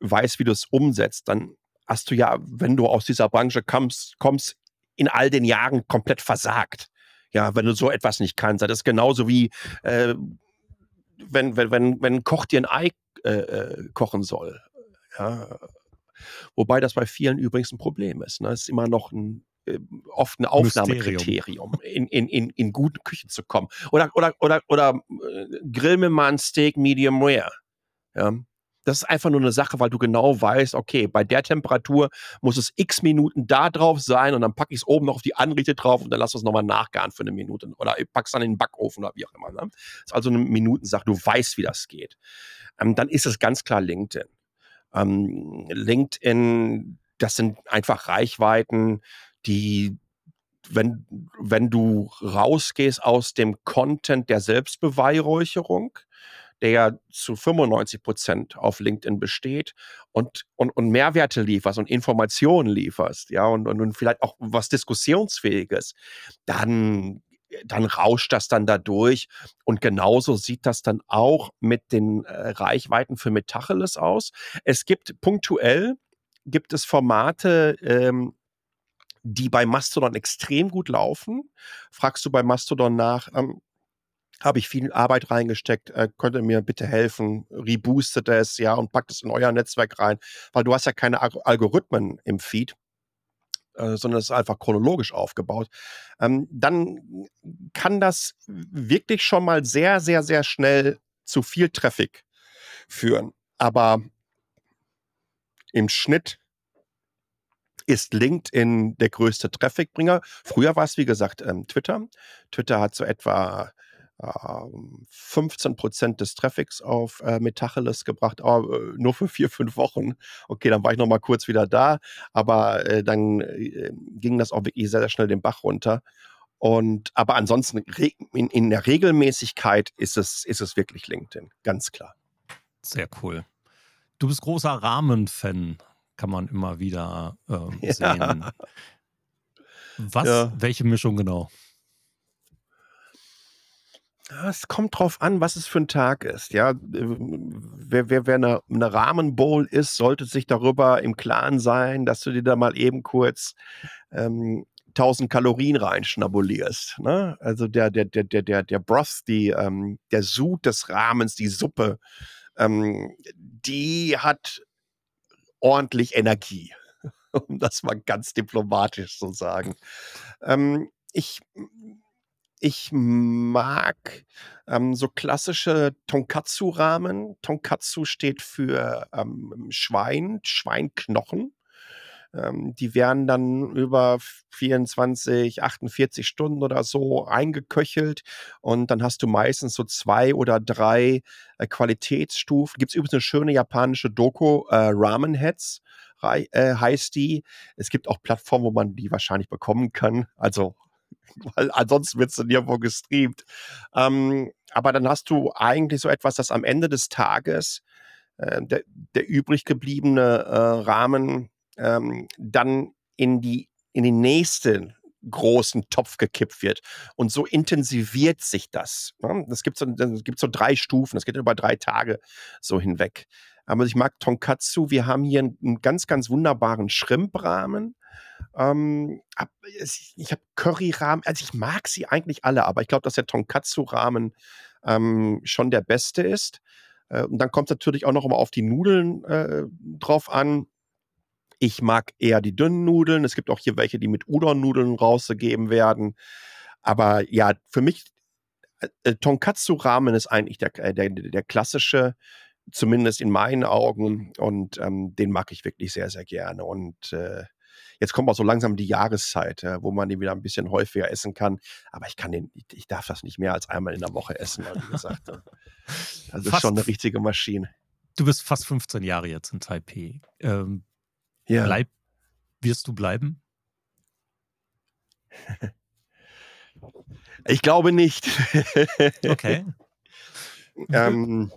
Speaker 3: weißt, wie du es umsetzt, dann hast du ja, wenn du aus dieser Branche kommst, kommst in all den Jahren komplett versagt. Ja, wenn du so etwas nicht kannst. Das ist genauso wie äh, wenn, wenn, wenn, wenn ein Koch dir ein Ei äh, äh kochen soll. Ja, Wobei das bei vielen übrigens ein Problem ist. Ne? Es ist immer noch ein, äh, oft ein Aufnahmekriterium, in, in, in, in gute Küche zu kommen. Oder, oder, oder, oder äh, grill mir mal ein Steak medium rare. Ja? Das ist einfach nur eine Sache, weil du genau weißt, okay, bei der Temperatur muss es x Minuten da drauf sein und dann packe ich es oben noch auf die Anrichte drauf und dann lass es nochmal nachgaren für eine Minute. Oder ich packe es dann in den Backofen oder wie auch immer. Ne? Das ist also eine Minutensache. Du weißt, wie das geht. Ähm, dann ist es ganz klar LinkedIn. Ähm, LinkedIn, das sind einfach Reichweiten, die, wenn, wenn du rausgehst aus dem Content der Selbstbeweihräucherung, der ja zu 95 Prozent auf LinkedIn besteht und, und, und Mehrwerte lieferst und Informationen lieferst, ja, und, und, und vielleicht auch was Diskussionsfähiges, dann dann rauscht das dann da durch. Und genauso sieht das dann auch mit den äh, Reichweiten für Metacheles aus. Es gibt punktuell, gibt es Formate, ähm, die bei Mastodon extrem gut laufen. Fragst du bei Mastodon nach, ähm, habe ich viel Arbeit reingesteckt, äh, könnt ihr mir bitte helfen, reboostet es, ja, und packt es in euer Netzwerk rein, weil du hast ja keine Algorithmen im Feed. Äh, sondern es ist einfach chronologisch aufgebaut, ähm, dann kann das wirklich schon mal sehr, sehr, sehr schnell zu viel Traffic führen. Aber im Schnitt ist LinkedIn der größte Trafficbringer. Früher war es, wie gesagt, ähm, Twitter. Twitter hat so etwa 15 Prozent des Traffics auf äh, Metacheles gebracht, aber äh, nur für vier, fünf Wochen. Okay, dann war ich noch mal kurz wieder da, aber äh, dann äh, ging das auch wirklich sehr, sehr schnell den Bach runter. Und aber ansonsten in, in der Regelmäßigkeit ist es, ist es wirklich LinkedIn, ganz klar.
Speaker 1: Sehr cool. Du bist großer Rahmen-Fan, kann man immer wieder ähm, sehen. Ja. Was, ja. welche Mischung genau?
Speaker 3: Es kommt drauf an, was es für ein Tag ist. Ja, wer, wer, wer eine, eine Rahmenbowl ist, sollte sich darüber im Klaren sein, dass du dir da mal eben kurz ähm, 1000 Kalorien reinschnabulierst. Ne? Also der, der, der, der, der, der Broth, die, ähm, der Sud des Rahmens, die Suppe, ähm, die hat ordentlich Energie, um das mal ganz diplomatisch zu sagen. Ähm, ich ich mag ähm, so klassische Tonkatsu-Ramen. Tonkatsu steht für ähm, Schwein, Schweinknochen. Ähm, die werden dann über 24, 48 Stunden oder so eingeköchelt und dann hast du meistens so zwei oder drei äh, Qualitätsstufen. Gibt es übrigens eine schöne japanische Doku, äh, Ramen Heads äh, heißt die. Es gibt auch Plattformen, wo man die wahrscheinlich bekommen kann. Also weil ansonsten wird es nirgendwo gestreamt. Ähm, aber dann hast du eigentlich so etwas, das am Ende des Tages äh, der, der übrig gebliebene äh, Rahmen ähm, dann in die in den nächsten großen Topf gekippt wird. Und so intensiviert sich das. Ne? Gibt so, gibt so drei Stufen, das geht über drei Tage so hinweg. Aber ich mag Tonkatsu. Wir haben hier einen ganz, ganz wunderbaren Shrimp-Rahmen. Ähm, ich habe Curry-Rahmen, also ich mag sie eigentlich alle, aber ich glaube, dass der Tonkatsu-Rahmen ähm, schon der beste ist. Äh, und dann kommt es natürlich auch noch mal auf die Nudeln äh, drauf an. Ich mag eher die dünnen Nudeln. Es gibt auch hier welche, die mit Udon-Nudeln rausgegeben werden. Aber ja, für mich, äh, äh Tonkatsu-Ramen ist eigentlich der, äh, der, der klassische, zumindest in meinen Augen. Und ähm, den mag ich wirklich sehr, sehr gerne. Und äh, jetzt kommt auch so langsam die Jahreszeit, äh, wo man den wieder ein bisschen häufiger essen kann. Aber ich kann den, ich, ich darf das nicht mehr als einmal in der Woche essen, wie gesagt. Das ist schon eine richtige Maschine.
Speaker 1: Du bist fast 15 Jahre jetzt in Taipei. Ähm, ja. Bleib, wirst du bleiben?
Speaker 3: Ich glaube nicht.
Speaker 1: okay. Ähm,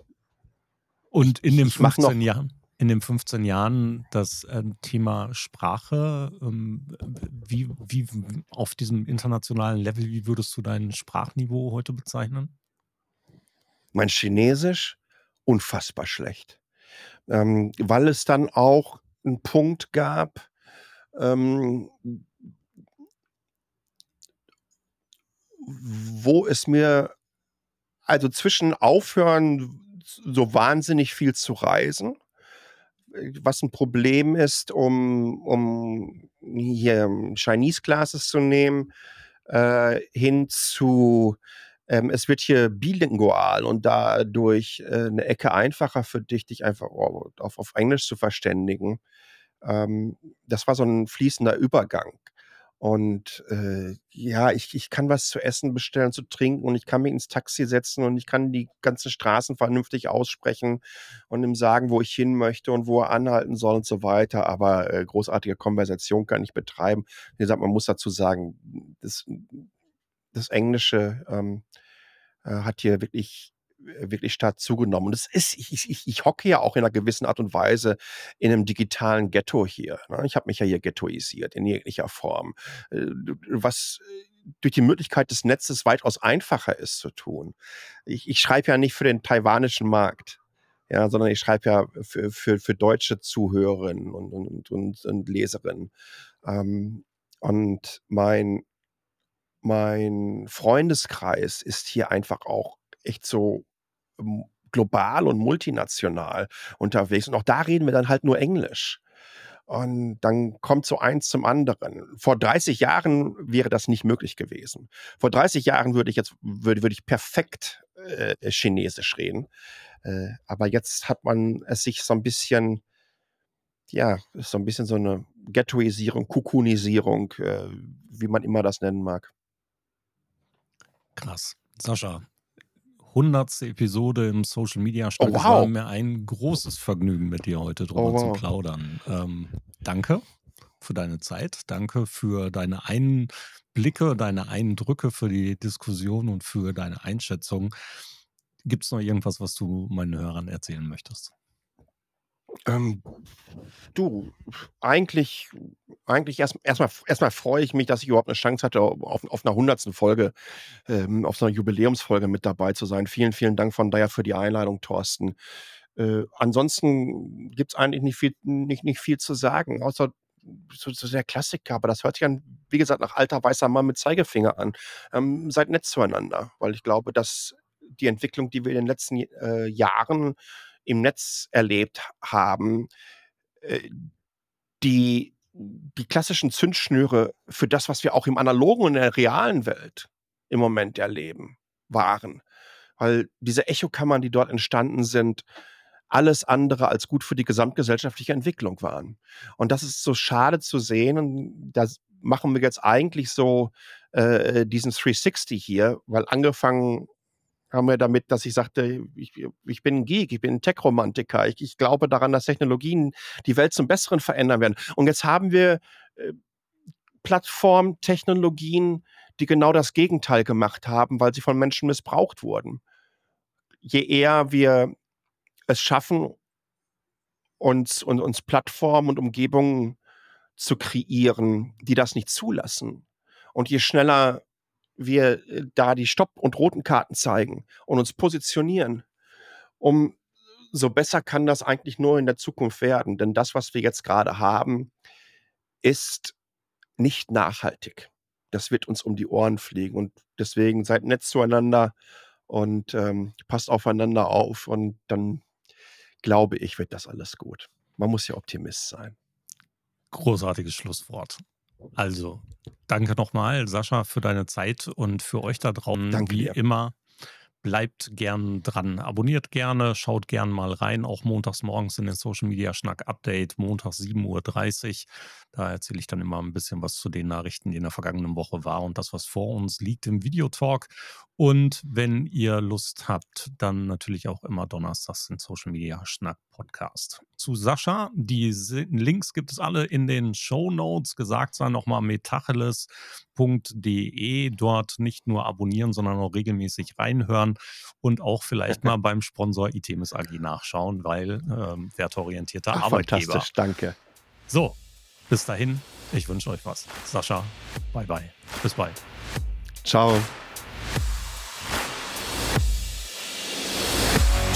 Speaker 1: Und in den 15 Jahren? In den 15 Jahren das äh, Thema Sprache, ähm, wie, wie auf diesem internationalen Level, wie würdest du dein Sprachniveau heute bezeichnen?
Speaker 3: Mein Chinesisch unfassbar schlecht. Ähm, weil es dann auch einen Punkt gab, ähm, wo es mir also zwischen aufhören, so wahnsinnig viel zu reisen, was ein Problem ist, um, um hier Chinese Classes zu nehmen, äh, hin zu ähm, es wird hier bilingual und dadurch äh, eine Ecke einfacher für dich, dich einfach auf, auf Englisch zu verständigen. Ähm, das war so ein fließender Übergang. Und äh, ja, ich, ich kann was zu essen bestellen, zu trinken und ich kann mich ins Taxi setzen und ich kann die ganzen Straßen vernünftig aussprechen und ihm sagen, wo ich hin möchte und wo er anhalten soll und so weiter. Aber äh, großartige Konversation kann ich betreiben. Wie gesagt, man muss dazu sagen, das, das Englische ähm, äh, hat hier wirklich wirklich stark zugenommen. Und es ist, ich, ich, ich hocke ja auch in einer gewissen Art und Weise in einem digitalen Ghetto hier. Ne? Ich habe mich ja hier ghettoisiert in jeglicher Form. Äh, was durch die Möglichkeit des Netzes weitaus einfacher ist zu tun. Ich, ich schreibe ja nicht für den taiwanischen Markt. Ja, sondern ich schreibe ja für, für, für deutsche Zuhörerinnen und, und, und, und Leserinnen. Ähm, und mein, mein Freundeskreis ist hier einfach auch echt so global und multinational unterwegs. Und auch da reden wir dann halt nur Englisch. Und dann kommt so eins zum anderen. Vor 30 Jahren wäre das nicht möglich gewesen. Vor 30 Jahren würde ich jetzt, würde, würde ich perfekt äh, Chinesisch reden. Äh, aber jetzt hat man es sich so ein bisschen, ja, so ein bisschen so eine Ghettoisierung, Kukunisierung, äh, wie man immer das nennen mag.
Speaker 1: Krass. Sascha, hundertste Episode im Social Media Stadt.
Speaker 3: Oh, wow.
Speaker 1: Es war mir ein großes Vergnügen, mit dir heute drüber
Speaker 3: Oh,
Speaker 1: zu
Speaker 3: wow.
Speaker 1: plaudern. Ähm, danke für deine Zeit. Danke für deine Einblicke, deine Eindrücke, für die Diskussion und für deine Einschätzung. Gibt es noch irgendwas, was du meinen Hörern erzählen möchtest?
Speaker 3: Ähm, du, eigentlich, eigentlich erst erstmal erstmal freue ich mich, dass ich überhaupt eine Chance hatte, auf, auf einer hundertsten Folge, ähm, auf so einer Jubiläumsfolge mit dabei zu sein. Vielen, vielen Dank von daher für die Einladung, Thorsten. Äh, ansonsten gibt es eigentlich nicht viel, nicht, nicht viel zu sagen, außer so, so der Klassiker, aber das hört sich an, wie gesagt, nach alter weißer Mann mit Zeigefinger an. Ähm, seid nett zueinander, weil ich glaube, dass die Entwicklung, die wir in den letzten äh, Jahren im Netz erlebt haben, äh, die, die klassischen Zündschnüre für das, was wir auch im analogen und in der realen Welt im Moment erleben, waren. Weil diese Echokammern, die dort entstanden sind, alles andere als gut für die gesamtgesellschaftliche Entwicklung waren. Und das ist so schade zu sehen. Und da machen wir jetzt eigentlich so äh, diesen 360 hier, weil angefangen haben wir damit, dass ich sagte, ich, ich bin ein Geek, ich bin ein Tech-Romantiker, ich, ich glaube daran, dass Technologien die Welt zum Besseren verändern werden. Und jetzt haben wir äh, Plattformtechnologien, die genau das Gegenteil gemacht haben, weil sie von Menschen missbraucht wurden. Je eher wir es schaffen, uns, und, uns Plattformen und Umgebungen zu kreieren, die das nicht zulassen. Und je schneller wir äh, da die Stopp- und roten Karten zeigen und uns positionieren, um so besser kann das eigentlich nur in der Zukunft werden. Denn das, was wir jetzt gerade haben, ist nicht nachhaltig. Das wird uns um die Ohren fliegen. Und deswegen seid nett zueinander und ähm, passt aufeinander auf. Und dann glaube ich, wird das alles gut. Man muss ja Optimist sein.
Speaker 1: Großartiges Schlusswort. Also, danke nochmal, Sascha, für deine Zeit und für euch da draußen.
Speaker 3: Danke
Speaker 1: Wie
Speaker 3: dir.
Speaker 1: immer, bleibt gern dran. Abonniert gerne, schaut gern mal rein, auch montags morgens in den Social Media Schnack Update, montags 7.30 Uhr. Da erzähle ich dann immer ein bisschen was zu den Nachrichten, die in der vergangenen Woche war und das, was vor uns liegt im Videotalk. Und wenn ihr Lust habt, dann natürlich auch immer donnerstags den Social Media Schnack Podcast. Zu Sascha, die Links gibt es alle in den Show Notes. Gesagt sei nochmal metacheles.de. Dort nicht nur abonnieren, sondern auch regelmäßig reinhören und auch vielleicht mal beim Sponsor ITMS AG nachschauen, weil ähm, wertorientierter
Speaker 3: Ach,
Speaker 1: Arbeitgeber.
Speaker 3: fantastisch, danke.
Speaker 1: So, bis dahin, ich wünsche euch was. Sascha, bye bye. Bis bald.
Speaker 3: Ciao.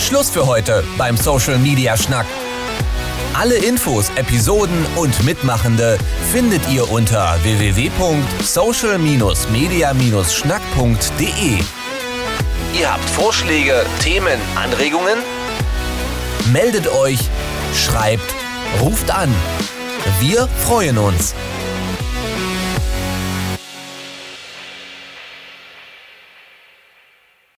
Speaker 2: Schluss für heute beim Social Media Schnack. Alle Infos, Episoden und Mitmachende findet ihr unter www.social-media-schnack.de. Ihr habt Vorschläge, Themen, Anregungen? Meldet euch, schreibt, ruft an. Wir freuen uns.